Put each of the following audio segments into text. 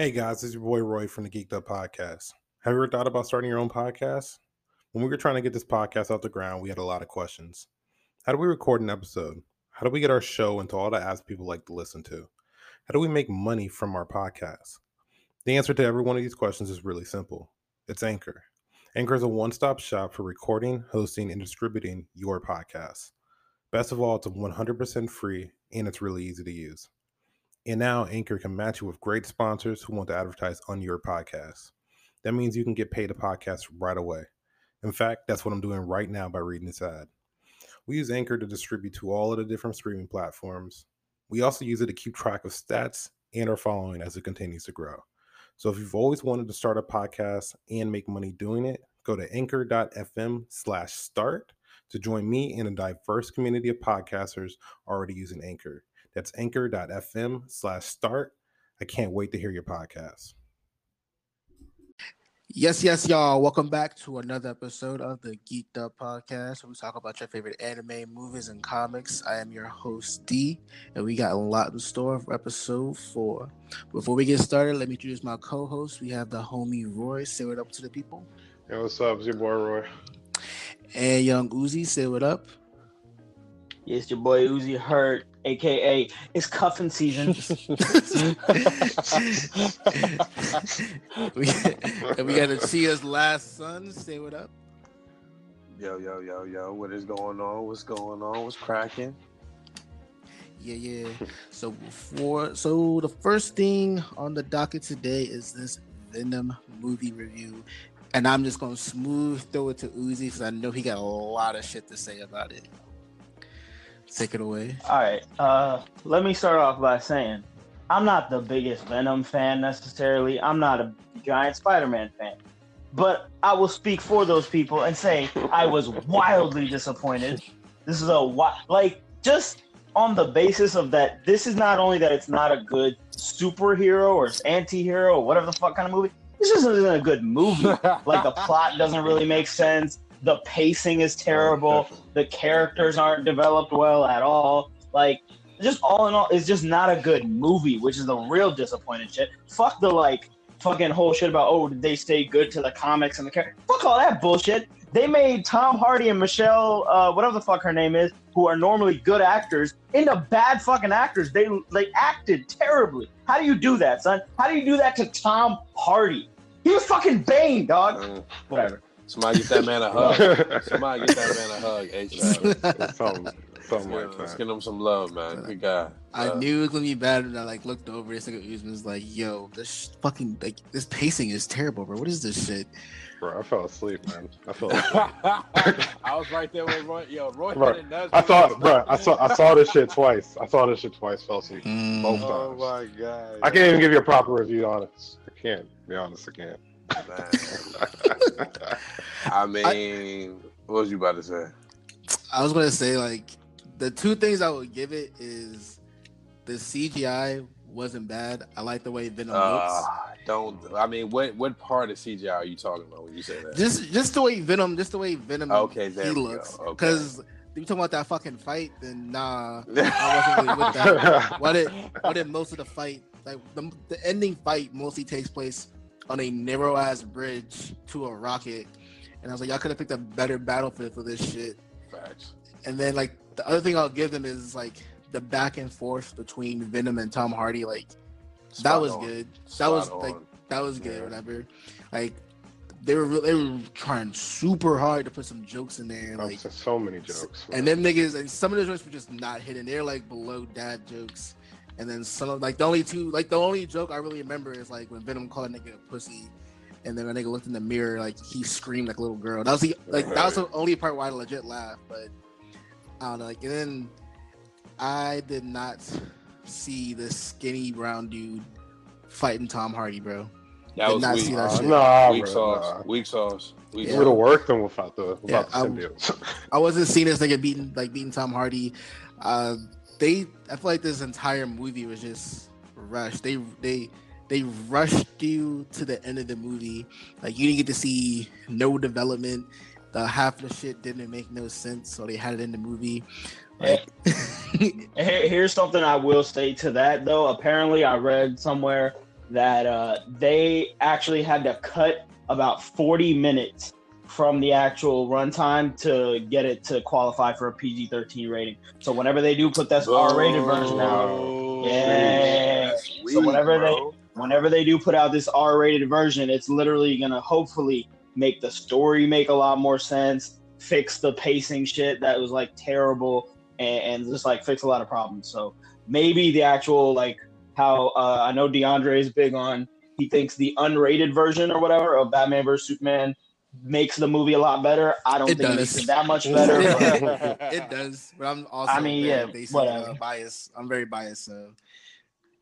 Hey guys, it's your boy Roy from the Geeked Up Podcast. Have you ever thought about starting your own podcast? When we were trying to get this podcast off the ground, we had a lot of questions. How do we record an episode? How do we get our show into all the apps people like to listen to? How do we make money from our podcast? The answer to every one of these questions is really simple it's Anchor. Anchor is a one stop shop for recording, hosting, and distributing your podcast. Best of all, it's 100% free and it's really easy to use. And now Anchor can match you with great sponsors who want to advertise on your podcast. That means you can get paid a podcast right away. In fact, that's what I'm doing right now by reading this ad. We use Anchor to distribute to all of the different streaming platforms. We also use it to keep track of stats and our following as it continues to grow. So if you've always wanted to start a podcast and make money doing it, go to anchor.fm slash start to join me and a diverse community of podcasters already using Anchor. That's anchor.fm slash start. I can't wait to hear your podcast. Yes, yes, y'all. Welcome back to another episode of the Geeked Up Podcast, where we talk about your favorite anime, movies, and comics. I am your host, D, and we got a lot in store for episode four. Before we get started, let me introduce my co host. We have the homie Roy. Say what up to the people. Hey, what's up? It's your boy Roy. And Young Uzi, say what up. Yes, your boy Uzi Hurt, aka it's cuffing season. we, and we got to see us last son. Say what up. Yo, yo, yo, yo. What is going on? What's going on? What's cracking? Yeah, yeah. So before, so the first thing on the docket today is this Venom movie review, and I'm just gonna smooth throw it to Uzi because I know he got a lot of shit to say about it. Take it away. All right. Uh, let me start off by saying I'm not the biggest Venom fan necessarily. I'm not a giant Spider-Man fan. But I will speak for those people and say I was wildly disappointed. This is a like just on the basis of that this is not only that it's not a good superhero or anti-hero or whatever the fuck kind of movie. This just isn't a good movie. like the plot doesn't really make sense. The pacing is terrible. The characters aren't developed well at all. Like, just all in all, it's just not a good movie, which is the real disappointing shit. Fuck the like fucking whole shit about oh did they stay good to the comics and the character. Fuck all that bullshit. They made Tom Hardy and Michelle, uh, whatever the fuck her name is, who are normally good actors, into bad fucking actors. They they acted terribly. How do you do that, son? How do you do that to Tom Hardy? He was fucking Bane, dog. Uh, Whatever. Somebody get that man a hug. Somebody get that man a hug. H. something, something like that. Let's get him some love, man. Good guy. I uh, knew it was gonna be bad, and I like looked over. It's like Usman was like, "Yo, this fucking like this pacing is terrible, bro. What is this shit?" Bro, I fell asleep, man. I fell asleep. I was right there with Roy. Yo, Roy bro, I thought, bro, I saw, I saw this shit twice. I saw this shit twice. Fell asleep mm. both times. Oh my god! I can't even give you a proper review on it. I can't. Be honest, I can't. I mean, I, what was you about to say? I was gonna say like the two things I would give it is the CGI wasn't bad. I like the way Venom uh, looks. Don't I mean what what part of CGI are you talking about when you say that? Just just the way Venom, just the way Venom okay, he looks. Because okay. you talking about that fucking fight, then nah, I wasn't really with that. What did what did most of the fight like the, the ending fight mostly takes place on a narrow ass bridge to a rocket. And I was like, y'all could have picked a better battlefield for this shit. Facts. And then like the other thing I'll give them is like the back and forth between Venom and Tom Hardy. Like Spot that was on. good. Spot that was on. like that was good. Yeah. Whatever. Like they were they were trying super hard to put some jokes in there. Oh, like so many jokes. And them niggas and some of the jokes were just not hitting. They're like below dad jokes. And then some of like the only two like the only joke I really remember is like when Venom called a nigga a pussy, and then when nigga looked in the mirror like he screamed like a little girl. That was the like that was the only part where I legit laughed. But I don't know. Like and then I did not see the skinny brown dude fighting Tom Hardy, bro. That did was not weak. see that uh, shit. Nah, weak bro, sauce. Nah. Weak sauce. Weak Yeah. would have worked them without the without Yeah, the I- I wasn't seeing this nigga beating like beating Tom Hardy. Uh, they I feel like this entire movie was just rushed. They they they rushed you to the end of the movie. Like you didn't get to see no development. The half of the shit didn't make no sense, so they had it in the movie. Like, Here- Here's something I will say to that though. Apparently, I read somewhere that uh, they actually had to cut about 40 minutes from the actual runtime to get it to qualify for a PG-13 rating. So whenever they do put that R-rated version out, yeah. so whenever they whenever they do put out this R-rated version, it's literally gonna hopefully make the story make a lot more sense, fix the pacing shit that was like terrible, and, and just like fix a lot of problems. So maybe the actual like how uh, I know DeAndre is big on. He thinks the unrated version or whatever of Batman vs Superman makes the movie a lot better. I don't It think it makes it that much better. it does, but I'm also I mean, very yeah, basic, whatever. uh, biased. I'm very biased, so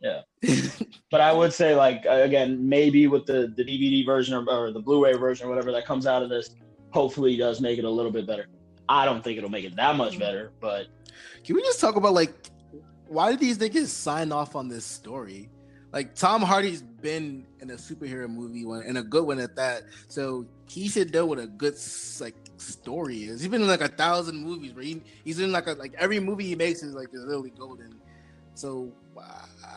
Yeah. but I would say like again, maybe with the the DVD version or, or the Blu-ray version or whatever that comes out of this, hopefully does make it a little bit better. I don't think it'll make it that much better, but Can we just talk about like why did these niggas sign off on this story? Like Tom Hardy's been in a superhero movie one and a good one at that, so he should know what a good like story is. He's been in like a thousand movies, where he, he's in like a, like every movie he makes is like literally golden. So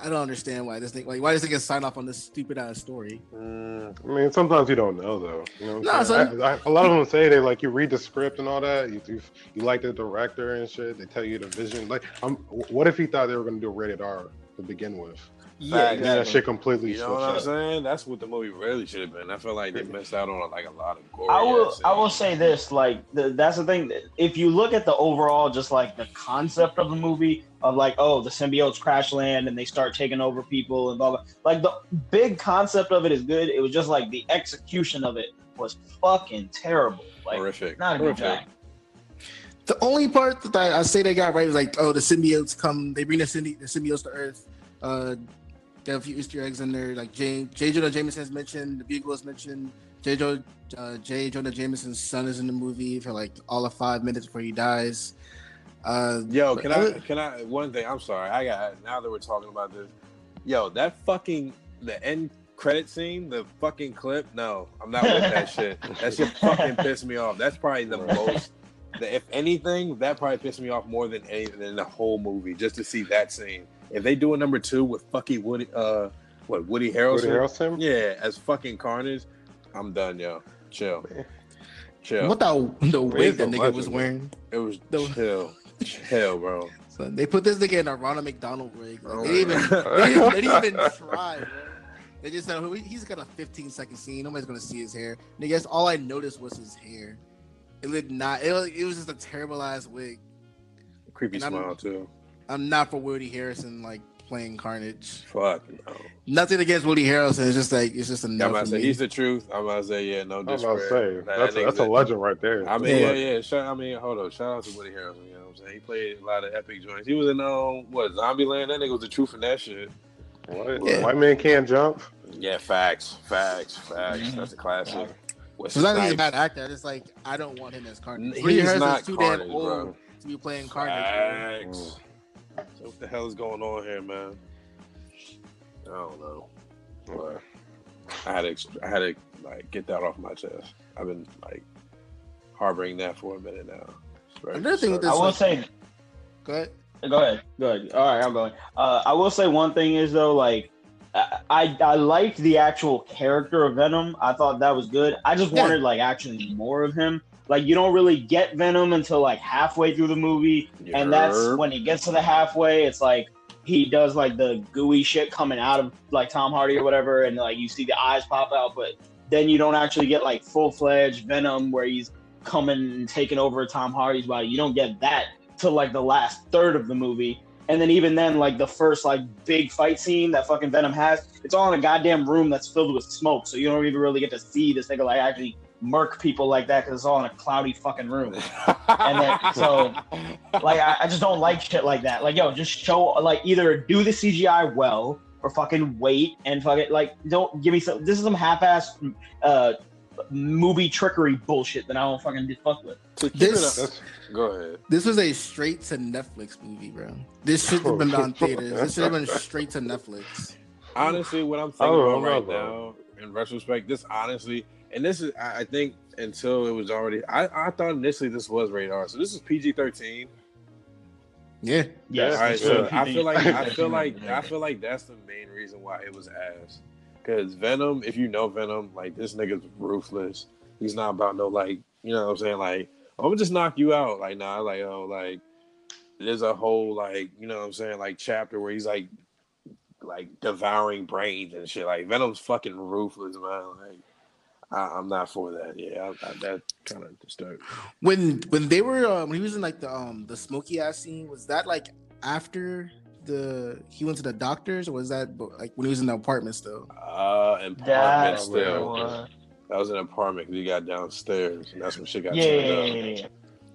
I don't understand why this thing like why does nigga sign off on this stupid ass story? Mm, I mean, sometimes you don't know though. You know, No, I'm. I, I, a lot of them say they like you read the script and all that. You you, you like the director and shit. They tell you the vision. Like, um, what if he thought they were gonna do a rated R to begin with? Yeah, And then that shit completely You know what I'm up. saying? That's what the movie really should have been. I feel like they missed out on like a lot of gore. I will I will say this like the, that's the thing if you look at the overall just like the concept of the movie of like oh the symbiotes crash land and they start taking over people and blah blah like the big concept of it is good it was just like the execution of it was fucking terrible like horrific. not a good horrific. job The only part that I, I say they got right was like, oh, the symbiotes come, they bring the, symbi- the symbiotes to Earth. Uh, got a few Easter eggs in there, like J. J. Jonah Jameson's mentioned, the Bugle is mentioned. J. Jo, uh, J. Jonah Jameson's son is in the movie for like all of five minutes before he dies. Uh, Yo, but can I other- can I one thing? I'm sorry. I got now that we're talking about this. Yo, that fucking the end credit scene, the fucking clip. No, I'm not with that shit. That shit fucking pissed me off. That's probably the most. The, if anything, that probably pissed me off more than any in the whole movie. Just to see that scene. If they do a number two with fucking Woody, uh, what Woody Harrelson? Woody Harrelson? Yeah, as fucking Carnage, I'm done, yo. Chill, chill. What the the wig that the nigga was wearing? It was The- chill, chill, bro. So they put this nigga in a Ronald McDonald wig. Like, Oh they, even, they, didn't, they didn't even try, bro. They just said "Oh, he's got a 15 second scene. Nobody's gonna see his hair. Nigga, that's all I noticed was his hair. It looked not. It was, it was just a terrible ass wig. Creepy And I'm- smile too. I'm not for Woody Harrelson like playing Carnage. Fuck no. Nothing against Woody Harrelson. It's just like it's just a Yeah, no I'm about for to say me. he's the truth. I'm about to say yeah, no I'm about to say That- that's that a, that's a legend right there. I mean, yeah, yeah. Shout, I mean, hold on. Shout out to Woody Harrelson. You know what I'm saying? He played a lot of epic joints. He was in um, what Zombieland. That nigga was the truth in that shit. What? Yeah. White man can't jump. Yeah, facts, facts, facts. Mhm. That's a classic. What's So it's not that he's a bad actor. It's like I don't want him as Carnage. He's Woody Harrelson's not too Carnage, damn old bro. to be playing Carnage. bro. Facts. So what the hell is going on here, man? I don't know. But I had to, I had to like get that off my chest. I've been like harboring that for a minute now. Another thing with I this- will say Go ahead. Go ahead. Go ahead. All right, I'm going. Uh, I will say one thing is though, like, I I, I liked the actual character of Venom. I thought that was good. I just Yeah. wanted like actually more of him. Like, you don't really get Venom until like halfway through the movie, and that's when he gets to the halfway. It's like he does like the gooey shit coming out of like Tom Hardy or whatever, and like you see the eyes pop out, but then you don't actually get like full fledged Venom where he's coming and taking over Tom Hardy's body. You don't get that till like the last third of the movie. And then even then, like the first like big fight scene that fucking Venom has, it's all in a goddamn room that's filled with smoke. So you don't even really get to see this nigga like actually murk people like that because it's all in a cloudy fucking room. And then so like I, I just don't like shit like that. Like yo, just show like either do the CGI well or fucking wait and fucking like don't give me some. This is some half-ass uh movie trickery bullshit that I don't fucking be fuck with. To This- it go ahead. This was a straight to Netflix movie, bro. This should have been on theaters. This should have been straight to Netflix. Honestly, what I'm I thinking don't about know, right now, in retrospect, this honestly, and this is, I I think, until it was already, I, I thought initially this was rated R. So this is PG-13. Yeah. Yeah. All right, so I feel like I feel like I feel like that's the main reason why it was ass. Because Venom, if you know Venom, like this nigga's ruthless. He's not about no like, you know what I'm saying? Like, I'm gonna just knock you out. Like, nah, like, oh, like, there's a whole like, you know what I'm saying, like chapter where he's like, like devouring brains and shit. Like Venom's fucking ruthless, man. Like, I, I'm not for that. Yeah, I, I, that kind of disturbed. When when they were um, when he was in like the um the smoky ass scene, was that like after the he went to the doctors, or was that like when he was in the apartment still? Uh, apartment That's still. where was. That was an apartment 'cause he got downstairs, and that's when shit got Yeah, yeah, turned yeah, up. yeah, yeah.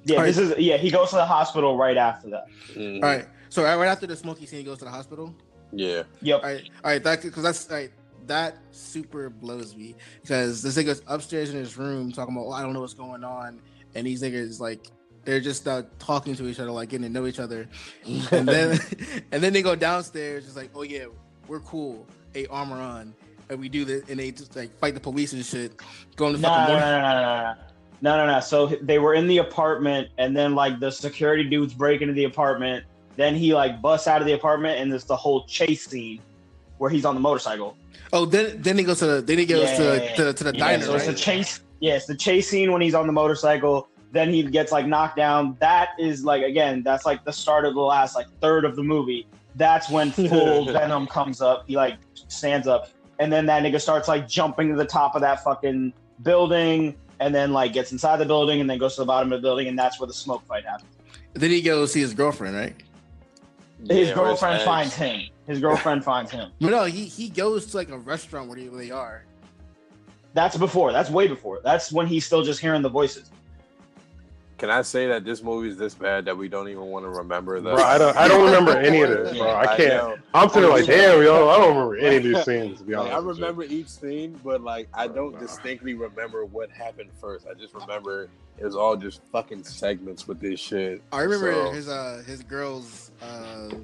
Yeah, this is yeah. He goes to the hospital right after that. Mhm. All right, so right, right after the smoky scene, he goes to the hospital. Yeah. Yep. All right, all right, that because that's like that super blows me because this nigga's upstairs in his room talking about, oh, I don't know what's going on, and these niggas like they're just uh, talking to each other, like getting to know each other, and then and then they go downstairs, just like, oh yeah, we're cool, a armor on, and we do this, and they just like fight the police and shit, go in the No, fucking no, no, no, no, no, no, no, no. So they were in the apartment, and then like the security dudes break into the apartment. Then he like busts out of the apartment, and there's the whole chase scene where he's on the motorcycle. Oh, then then he goes to the then he goes Yeah, to, yeah, yeah. to to the Yeah, diner. so it's right? the chase. Yeah, it's the chase scene when he's on the motorcycle. Then he gets like knocked down. That is like again, that's like the start of the last like third of the movie. That's when full Venom comes up. He like stands up, and then that nigga starts like jumping to the top of that fucking building, and then like gets inside the building, and then goes to the bottom of the building, and that's where the smoke fight happens. Then he goes see his girlfriend, right? His Yeah, girlfriend finds him. His girlfriend finds him. But no, he he goes to like a restaurant where they, where they are. That's before. That's way before. That's when he's still just hearing the voices. Can I say that this movie is this bad that we don't even want to remember that? Bro, I don't, I don't remember any of this, bro. I can't. know. I'm sitting like, damn, yo, I don't remember any of these scenes. To be Like, honest, I remember each scene, but like I don't Nah. distinctly remember what happened first. I just remember it was all just fucking segments with this shit. I remember So- his uh his girl's uh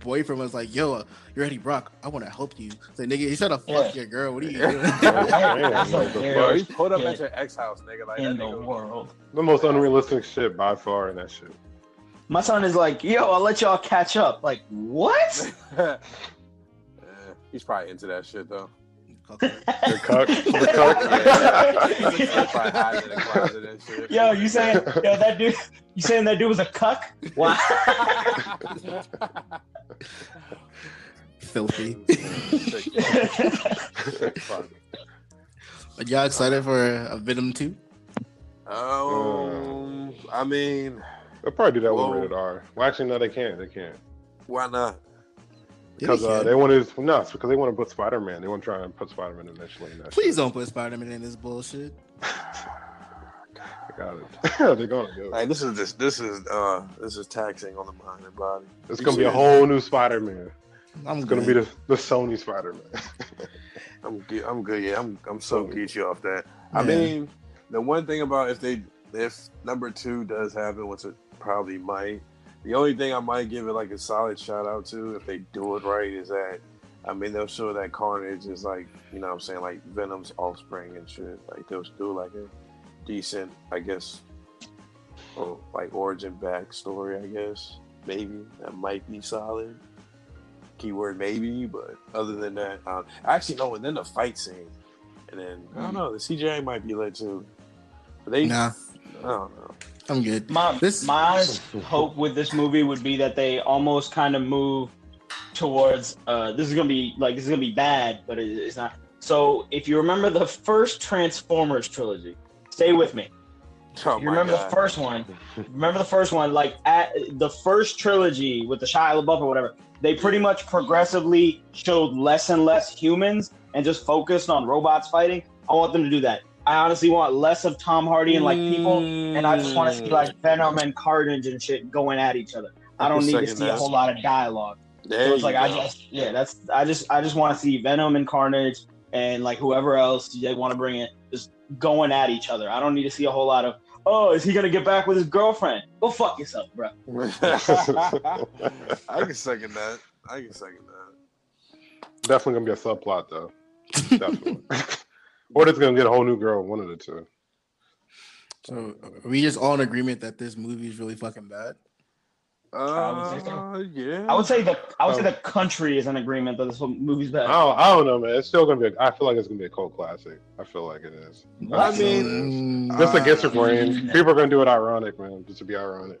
boyfriend was like, "Yo, uh, you're Eddie Brock. I want to help you." It's like, nigga, he's trying to fuck Yeah. your girl. What are you doing? Damn, like, the Bro, he pulled up Yeah. at your ex house, nigga. Like in that the nigga was- world. the most unrealistic shit by far in that shit. My son is like, yo, I'll let y'all catch up. Like, what? yeah, he's probably into that shit though. The cuck, the cuck. He's probably hiding in the closet and shit. yo, you saying yo that dude? You saying that dude was a cuck? Wow. Filthy. Fuck. Are y'all excited for a Venom two? Um, I mean, They'll probably do that one Whoa. rated R. Well, actually, no, they can't. They can't why not? Because uh, they want to. No, it's because they want to put Spider Man. They want to try and put Spider Man initially. In that Please don't put Spider Man in this bullshit. got it. They're gonna do it. Like this is this this is uh this is taxing on the mind and body. It's gonna be a whole new Spider Man. I'm It's gonna be the, the Sony Spider Man. I'm good. I'm good. Yeah, I'm I'm so. Gucci off that. I mean, the one thing about if they if number two does happen, which it probably might, the only thing I might give it like a solid shout out to if they do it right is that I mean they'll show that Carnage is like you know what I'm saying like Venom's offspring and shit. Like they'll do like a decent, I guess, or like origin backstory. I guess maybe that might be solid. Keyword maybe, but other than that, um, actually no. And then the fight scene, and then I don't know. The CGI might be lit too. But they, Nah, I don't know. I'm good. My This- my honest hope with this movie would be that they almost kind of move towards. Uh, this is gonna be like this is gonna be bad, but it, it's not. So if you remember the first Transformers trilogy, stay with me. Oh you remember God. the first one? Remember the first one? Like at the first trilogy with the Shia LaBeouf or whatever, they pretty much progressively showed less and less humans and just focused on robots fighting. I want them to do that. I honestly want less of Tom Hardy and like people, and I just want to see mm. like Venom and Carnage and shit going at each other. I I don't need to second see a whole lot of dialogue. There So it's like you I just yeah, that's I just I just want to see Venom and Carnage and like whoever else they want to bring in just going at each other. I don't need to see a whole lot of oh, is he gonna get back with his girlfriend? Go fuck yourself, bro. I can second that. I can second that. Definitely gonna be a subplot though. Definitely. Or it's gonna get a whole new girl. One of the two. So are we just all in agreement that this movie is really fucking bad? would say. Uh, yeah. I would say the I would say Oh. the country is in agreement that this movie's I bad. don't, I don't know, man. It's still gonna be. A, I feel like it's gonna be a cult classic. I feel like it is. I What? mean, Just Uh, against the grain. mm. People are gonna do it ironic, man. Just to be ironic.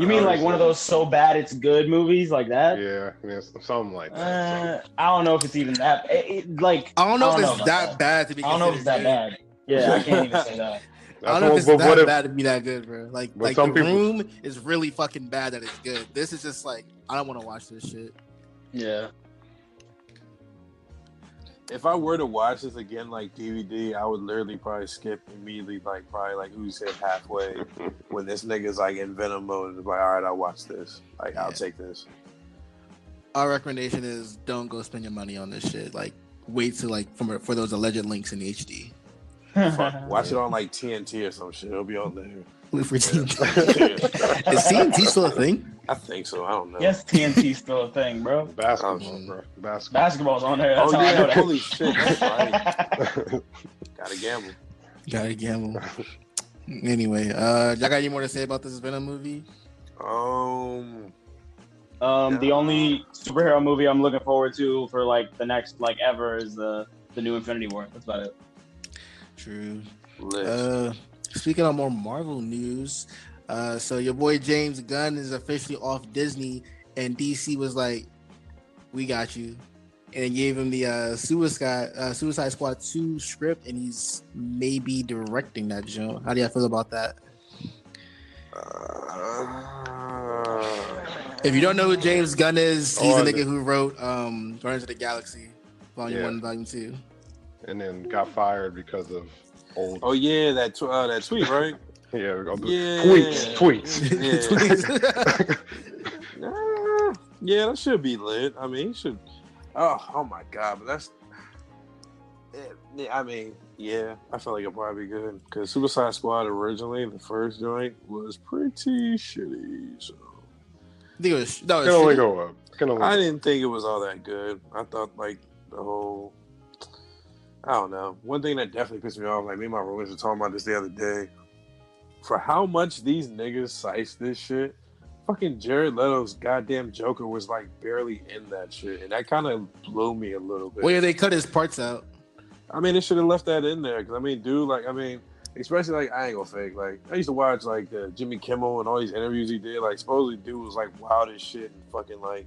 You mean like one of those so bad it's good movies like that? Yeah, I mean, it's something like that. Uh, I don't know if it's even that. It, it- like I don't know I don't if it's about that that. bad to be. I don't know if it's that bad. Yeah, I can't even say that. I don't know if it's what- that what if- bad to be that good, bro. Like, like some the people- room is really fucking bad that it's good. This is just like I don't want to watch this shit. Yeah. If I were to watch this again, like DVD, I would literally probably skip immediately, like probably like who's hit halfway when this nigga's like in Venom mode. It's like, all right, I'll watch this. Like, I'll take this. Our recommendation is don't go spend your money on this shit. Like, wait to like for for those alleged links in HD. Fuck, watch it on like TNT or some shit. It'll be on there. Wait for TNT. Is TNT still a thing? I think so. I don't know. Yes, TNT's still a thing, bro. Basketball, bro. Basketball. Basketball's on there. That's Oh how I know yeah, that. holy shit, that's right. Gotta gamble. Gotta gamble. Anyway, uh, y'all got any more to say about this Venom movie? Um, Um, the only superhero movie I'm looking forward to for like the next like ever is the the new Infinity War. That's about it. True. lit. Uh, speaking of more Marvel news, uh, so your boy James Gunn is officially off Disney, and DC was like, "We got you," and gave him the uh, Suicide uh, Suicide Squad two script, and he's maybe directing that show. How do you feel about that? Uh, If you don't know who James Gunn is, he's Oh, the nigga who wrote um, Guardians of the Galaxy, Volume Yeah. One, Volume Two. and then got fired because of old. oh yeah, that tw- uh, that tweet, right? Yeah, we're gonna do- Yeah. tweets, tweets. Yeah. Nah, yeah, that should be lit. I mean, he should. Oh, oh my god, but that's. Yeah, yeah, I mean, yeah, I feel like it'll probably be good because Suicide Squad originally, the first joint was pretty shitty. So I think it was no, it Can was only go up. Can only I didn't think it was all that good. I thought like the whole. I don't know. One thing that definitely pissed me off, like me and my roommates were talking about this the other day. For how much these niggas size this shit, fucking Jared Leto's goddamn Joker was like barely in that shit, and that kind of blew me a little bit. Well, yeah, they cut his parts out. I mean, they should have left that in there because I mean, dude, like, I mean, especially like I ain't gonna fake. Like, I used to watch like the Jimmy Kimmel and all these interviews he did. Like, supposedly, dude was like wild as shit and fucking like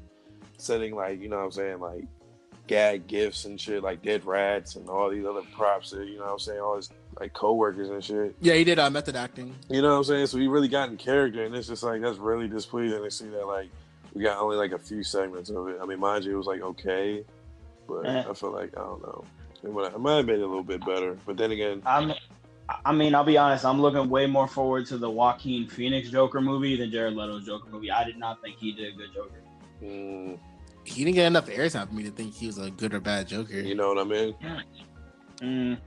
setting like you know what I'm saying like gag gifts and shit like dead rats and all these other props. That, you know what I'm saying all his like coworkers and shit. Yeah, he did uh, method acting. You know what I'm saying? So he really got in character, and it's just like that's really displeasing to see that like we got only like a few segments of it. I mean, mind you, it was like okay, but. I feel like I don't know. It might, it might have made it a little bit better, but then again, I'm. I mean, I'll be honest. I'm looking way more forward to the Joaquin Phoenix Joker movie than Jared Leto's Joker movie. I did not think he did a good Joker. mm, He didn't get enough airtime for me to think he was a good or bad Joker. you know what I mean? Mm.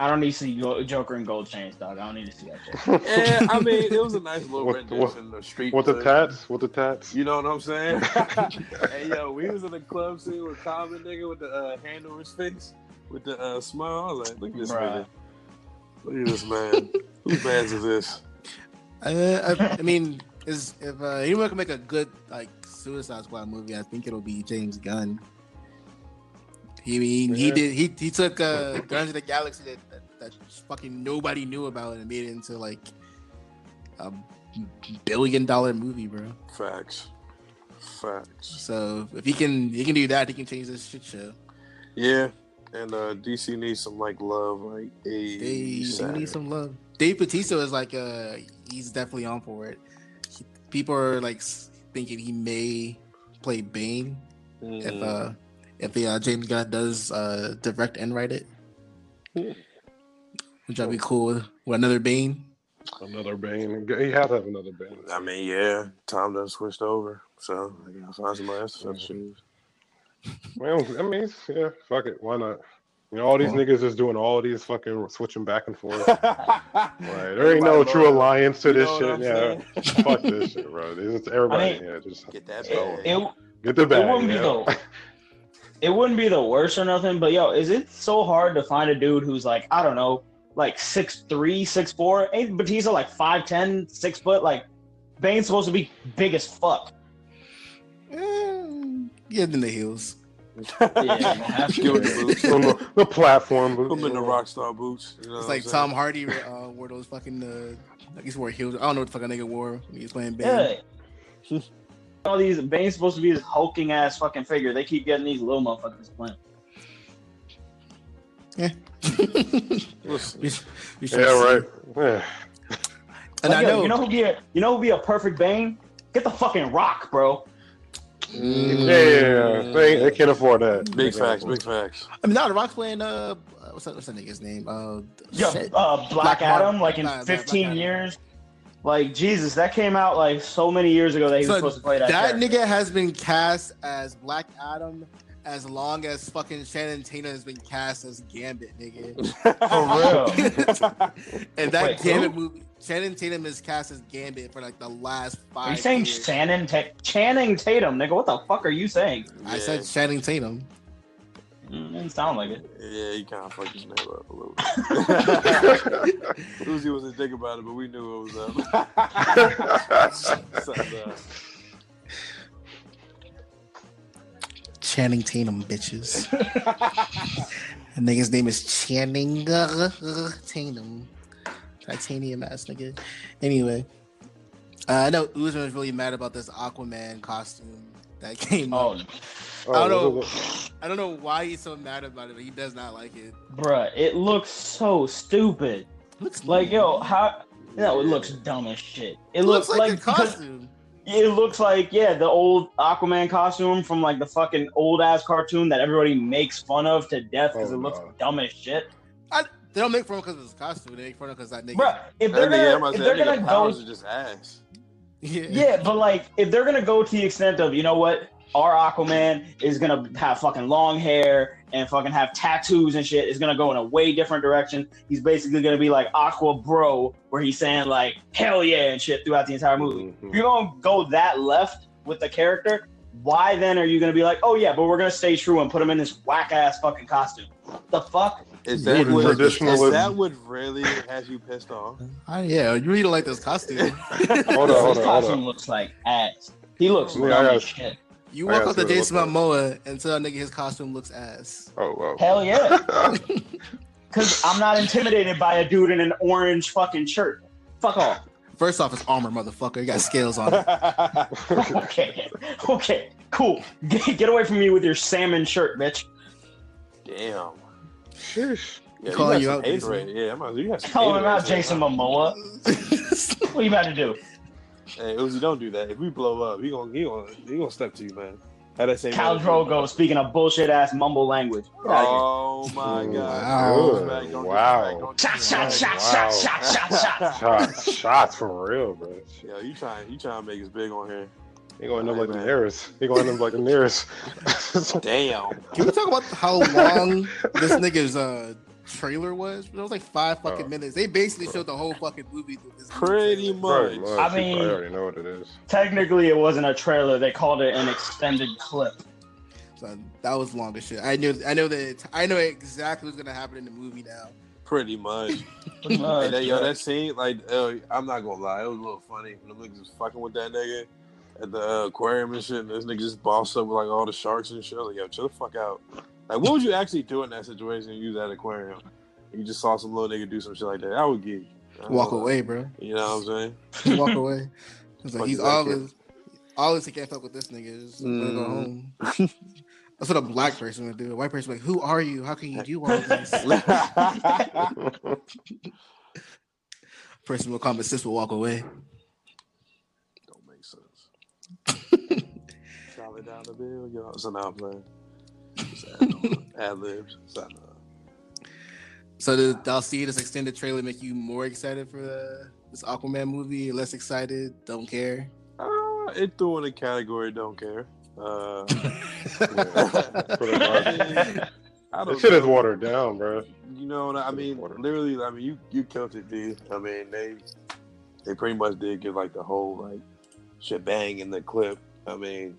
I don't need to see Go- Joker and gold chains, dog. I don't need to see that. Yeah, I mean, it was a nice little What- rendition of street. with the food. tats, with the tats. You know what I'm saying? hey yo, we was in the club scene with Common nigga with the uh, hand over his face with the uh, smile. I was like, look at this Bruh. nigga. Look at this man. Whose man's is this? Uh, I, I mean, is if uh, anyone can make a good like Suicide Squad movie, I think it'll be James Gunn. He he, he did he he took uh, Guardians of the Galaxy that, that that fucking nobody knew about it and made it into like a billion dollar movie, bro. Facts. Facts. So if he can he can do that, he can change this shit show. Yeah. And uh, DC needs some like love, like They hey, do need some love. Dave Bautista is like uh he's definitely on for it. He- people are like thinking he may play Bane Mm. if uh if the uh, James Gunn does uh direct and write it. Which would be cool with another Bane. Another Bane. He had to have another Bane. I mean, yeah, Tom done switched over, so I gotta find somebody else to fill the shoes. Well, I mean, yeah, fuck it. Why not? You know, all these Well- niggas is doing all these fucking switching back and forth. Like, there ain't no true alliance to this shit. Yeah, fuck this shit, bro. This is everybody. I mean- yeah, just Get that It, bag. it, get the it wouldn't be the it wouldn't be the worst or nothing, but yo, is it so hard to find a dude who's like, I don't know, like six three, six four? Ain't Bautista like five ten, six foot? Like Bane's supposed to be big as fuck. Eh, Get in the heels. Yeah, man, that's Give it good. the boots. On the, the platform Put boots. him in the rock star boots. You know It's like I'm Tom? Hardy uh, wore those fucking. Uh, I guess wore heels. I don't know what the fuck a nigga wore when he was playing Bane. Yeah. All these Bane's supposed to be this hulking ass fucking figure. They keep getting these little motherfuckers playing. Listen, We sh- we shall Yeah, right. Yeah. And Like, I yo, know, you know who be a you know who be a perfect Bane? Get the fucking Rock, bro. Mm. Yeah, yeah, yeah. They, they can't afford that. big They facts, big facts. I mean, now the Rock's playing. Uh, what's that? What's that nigga's name? Uh, Yo, shit. uh, Black, Black Adam, Mar- like in Nah, Black- 15 Black years. Like Jesus, that came out like so many years ago that he was supposed to play that. that character. nigga has been cast as Black Adam as long as fucking Shannon Tatum has been cast as Gambit, nigga. For real. and that Wait, who? Gambit movie, Shannon Tatum is cast as Gambit for like the last five. Are you saying years. Shannon Ta- Channing Tatum, nigga? What the fuck are you saying? I said Shannon Tatum. Mm, didn't sound like it. Yeah, he kind of fucked his name up a little bit. Uzi wasn't thinking about it, but we knew it was up. So, uh, Channing Tatum, bitches. The nigga's name is Channing Tatum. Titanium ass nigga. Anyway, uh, I know Uzman was really mad about this Aquaman costume that came Oh, out. Oh, I don't know. I don't know why he's so mad about it, but he does not like it. bruh, it looks so stupid. Looks Like, yo, how? No, it looks dumb as shit. It It looks, looks, like, like, a because- costume. It looks like yeah, the old Aquaman costume from like the fucking old ass cartoon that everybody makes fun of to death because Oh, it looks no. dumb as shit. They don't make fun of because of his costume. They make fun of because that nigga. Bruh, if they're nigga, gonna, about if they're gonna go, are just ass. Yeah. yeah, but like if they're gonna go to the extent of you know what, our Aquaman is gonna have fucking long hair and fucking have tattoos and shit. Is gonna go in a way different direction. He's basically gonna be like Aqua Bro, where he's saying like hell yeah and shit throughout the entire movie. Mhm. If you're gonna go that left with the character, why then are you gonna be like, oh yeah, but we're gonna stay true and put him in this whack ass fucking costume? The fuck? Is Yeah, that the what, is traditionalism. that what really has you pissed off? I, yeah, you really don't like this costume. Hold on, His hold on, hold costume looks like ass. He looks Yeah, I dumb gotta- as shit. You walk up to see what it Jason looks Momoa and tell that nigga his costume looks ass. Oh, wow. Hell yeah. Because I'm not intimidated by a dude in an orange fucking shirt. Fuck off. First off, it's armor, motherfucker. You got scales on it. okay. Okay. Cool. Get, get away from me with your salmon shirt, bitch. Damn. Sheesh. Yeah, Calling got you out, haterade. Jason. Yeah, I'm about, you got some Calling him out, Jason on. Momoa. What are you about to do? Hey, Uzi, don't do that. If we blow up, he gonna he gonna he gonna step to you, man. How that say? Khal Drogo speaking a bullshit ass mumble language. Get outta here. Oh my god! wow. Don't disrespect, don't Wow. disrespect, don't Shot, shot, disrespect. shot, Wow. shot, shot, shot, shot. Shots, shots for real, bro. Yo, you trying you trying to make us big on here? He gonna end up like the Man. nearest. He gonna end up like the nearest. Damn. Can we talk about how long this nigga's uh trailer was? It was like five fucking Oh. minutes. They basically showed the whole fucking movie. through this Pretty trailer. Much. much. I I mean- already know what it is. Technically, it wasn't a trailer. They called it an extended clip. So that was long as shit. I knew. I know that. I know exactly what's gonna happen in the movie now. Pretty much. Pretty Hey, much, that, yo, yeah. that scene, like, uh, I'm not gonna lie, it was a little funny. When the niggas was fucking with that nigga at the uh, aquarium and shit, and this nigga just bossed up with like all the sharks and shit. I was like, yo, chill the fuck out. Like, what would you actually do in that situation? Use that aquarium? You just saw some little nigga do some shit like that. I would get Walk away, bro. You know what I'm saying? Walk away. Like he's always, always he can't fuck with this nigga. Just wanna go Mm. home. That's what a black person would do. A white person would be like, who are you? How can you do all this? person will come, but sis will walk away. Don't make sense. Dollar dollar bill, yo. So now I'm playing. Ad libs. So, So did y'all see this extended trailer make you more excited for the, this Aquaman movie? Less excited? Don't care? uh, it threw in a category. Don't care. Uh, Pretty much. I don't This shit is watered down, bro. You know, what I I mean, literally, I mean, you you killed it, dude. I mean, they they pretty much did give like the whole like shebang in the clip. I mean,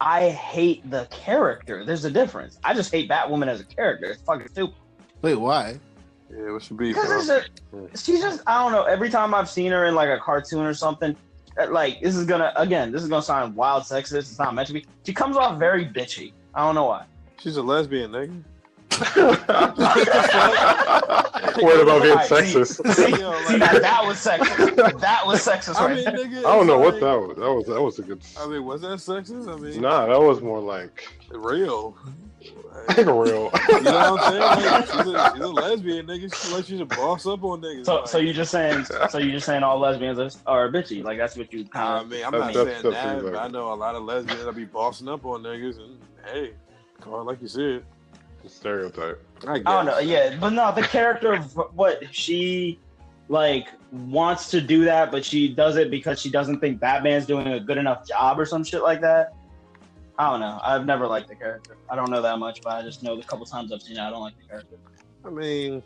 I hate the character. There's a difference. I just hate Batwoman as a character. It's fucking stupid. Wait, why? Yeah, what's your beef, because bro? it's a she's just I don't know every time I've seen her in like a cartoon or something uh, like this is gonna again this is gonna sound wild sexist. It's not meant to be. She comes off very bitchy. I don't know why. She's a lesbian, nigga. Worried about being Alright, see- sexist. See, Yo, see like- that, that was sexist. That was sexist I right mean, there. nigga. I don't know what that was. That was that was a good. I mean, was that sexist? I mean, Nah, that was more like real. like you real. You know what I'm saying? Like, she's, a, she's a lesbian, nigga. She like she's a boss up on niggas. So, like, so you just saying, so you just saying all lesbians are, are bitchy? Like that's what you I kind of. mean, I'm That's- not that's- saying that's that, exactly. but I know a lot of lesbians that be bossing up on niggas, and hey, call it like you said. Stereotype. I, guess. I don't know. Yeah, but no, the character of what she like wants to do that, but she does it because she doesn't think Batman's doing a good enough job or some shit like that. I don't know. I've never liked the character. I don't know that much, but I just know the couple times I've seen it, I don't like the character. I mean,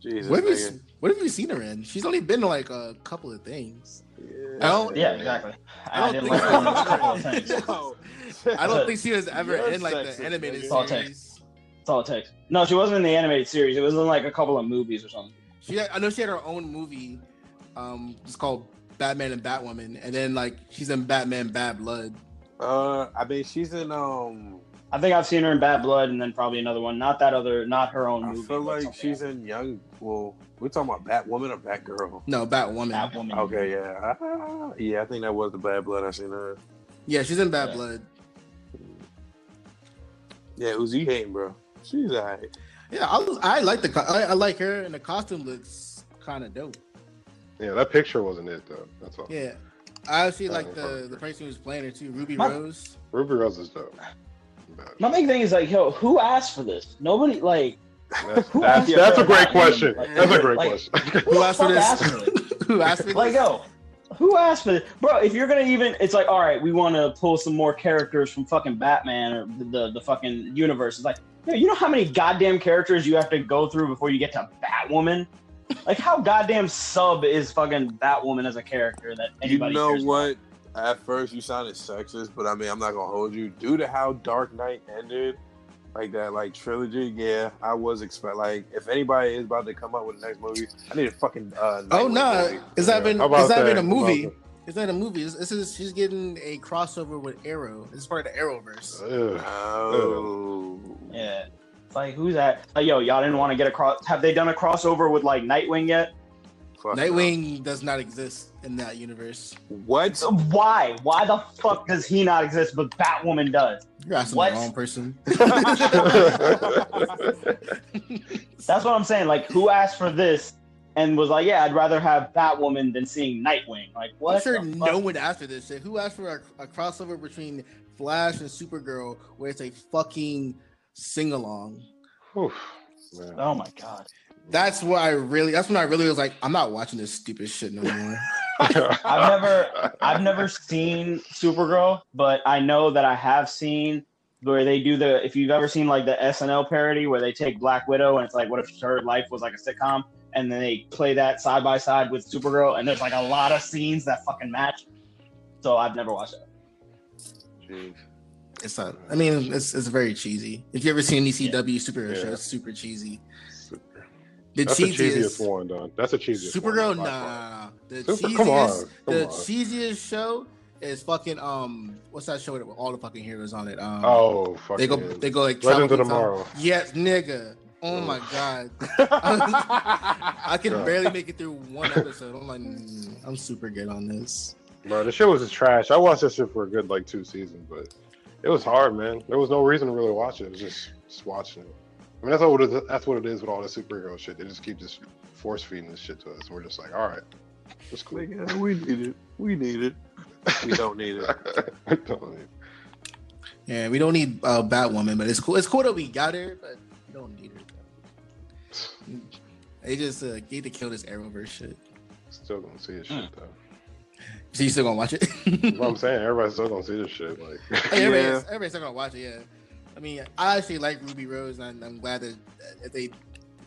Jesus, What have, you, what have you seen her in? She's only been like a couple of things. I Yeah. don't- Yeah, exactly. I I, don't didn't think like so. her in a couple of things. Yo. I don't think she was ever You're in like sexist, the animated nigga. I'll take- series. That's all it takes. No, she wasn't in the animated series. It was in like a couple of movies or something. She, had, I know she had her own movie. Um, it's called Batman and Batwoman, and then like she's in Batman Bad Blood. Uh, I mean, she's in um. I think I've seen her in Bad Blood, and then probably another one. Not that other, not her own I movie. feel like she's else. in Young. Well, we're talking about Batwoman or Batgirl. No, Batwoman. Batwoman. Okay, yeah, Ah, yeah. I think that was the Bad Blood I seen her. Yeah, she's in Bad Yeah. Blood. Yeah, Uzi hating, bro. She's alright. Yeah, I, was- I like the co- I, I like her, and the costume looks kind of dope. Yeah, that picture wasn't it though. That's all. Yeah, I actually like the okay. the person who's playing her too, Ruby My- Rose. Ruby Rose is dope. But My big thing is like, yo, who asked for this? Nobody like. That's, that's, that's a great question. Like, That's a great like, question. Who, Who the asked for fuck this? asked for this? who asked for this? Like, yo, who asked for this, bro? If you're gonna even, it's like, all right, we want to pull some more characters from fucking Batman or the the, fucking universe. It's like, yo, you know how many goddamn characters you have to go through before you get to Batwoman? Like, how goddamn sub is fucking Batwoman as a character that anybody? You know cares about? what? At first, you sounded sexist, but I mean, I'm not gonna hold you. Due to how Dark Knight ended, like that, like trilogy, yeah, I was expect like if anybody is about to come up with the next movie, I need a fucking. Uh, Oh no, movie. is that Yeah, been how about is that been a How about movie? that? It's not a movie. This this is she's getting a crossover with Arrow. This is part of the Arrowverse. Ugh. Oh, Yeah. It's like, who's that? Like, yo, y'all didn't want to get a cross. Have they done a crossover with like Nightwing yet? Fuck no. Nightwing does not exist in that universe. What? So why? Why the fuck does he not exist, but Batwoman does? You're asking What? the wrong person. That's what I'm saying. Like, who asked for this and was like, yeah, I'd rather have Batwoman than seeing Nightwing? Like, what? I'm sure no one asked for this shit. Who asked for a, a crossover between Flash and Supergirl where it's a fucking sing along? Oh my god. That's what I really. That's when I really was like, I'm not watching this stupid shit no more. I've never, I've never seen Supergirl, but I know that I have seen where they do the. If you've ever seen like the SNL parody where they take Black Widow and it's like, what if her life was like a sitcom, and then they play that side by side with Supergirl, and there's like a lot of scenes that fucking match. So I've never watched it. Jeez. It's not. I mean, it's it's very cheesy. If you ever seen any CW superhero Yeah. show, it's super cheesy. The That's the cheesiest. cheesiest one, done. That's the cheesiest. Supergirl, far. nah. The Super- cheesiest, come on, come the on. cheesiest show is fucking um. What's that show with all the fucking heroes on it? Um, Oh, fucking. they go, they go like Legends of. Tomorrow. Yes, nigga. Oh my god, I can barely make it through one episode. I'm like, mm, I'm super good on this. Bro, the shit was just trash. I watched this shit for a good like two seasons, but it was hard, man. There was no reason to really watch it. It was just just watching it. I mean, that's what it is, that's what it is with all the superhero shit. They just keep just force feeding this shit to us. We're just like, all right, it's cool. Nigga, we need it. We need it. We don't need it. I Don't need- Yeah, we don't need uh, Batwoman, but it's cool. It's cool that we got her, but we don't need her. They just uh, need to kill this Arrowverse shit. Still gonna see his shit though. So you still gonna watch it? That's what I'm saying. Everybody's still gonna see this shit. Like, Hey, everybody's, Yeah. everybody's still gonna watch it. Yeah. I mean, I actually like Ruby Rose, and I'm glad that if they,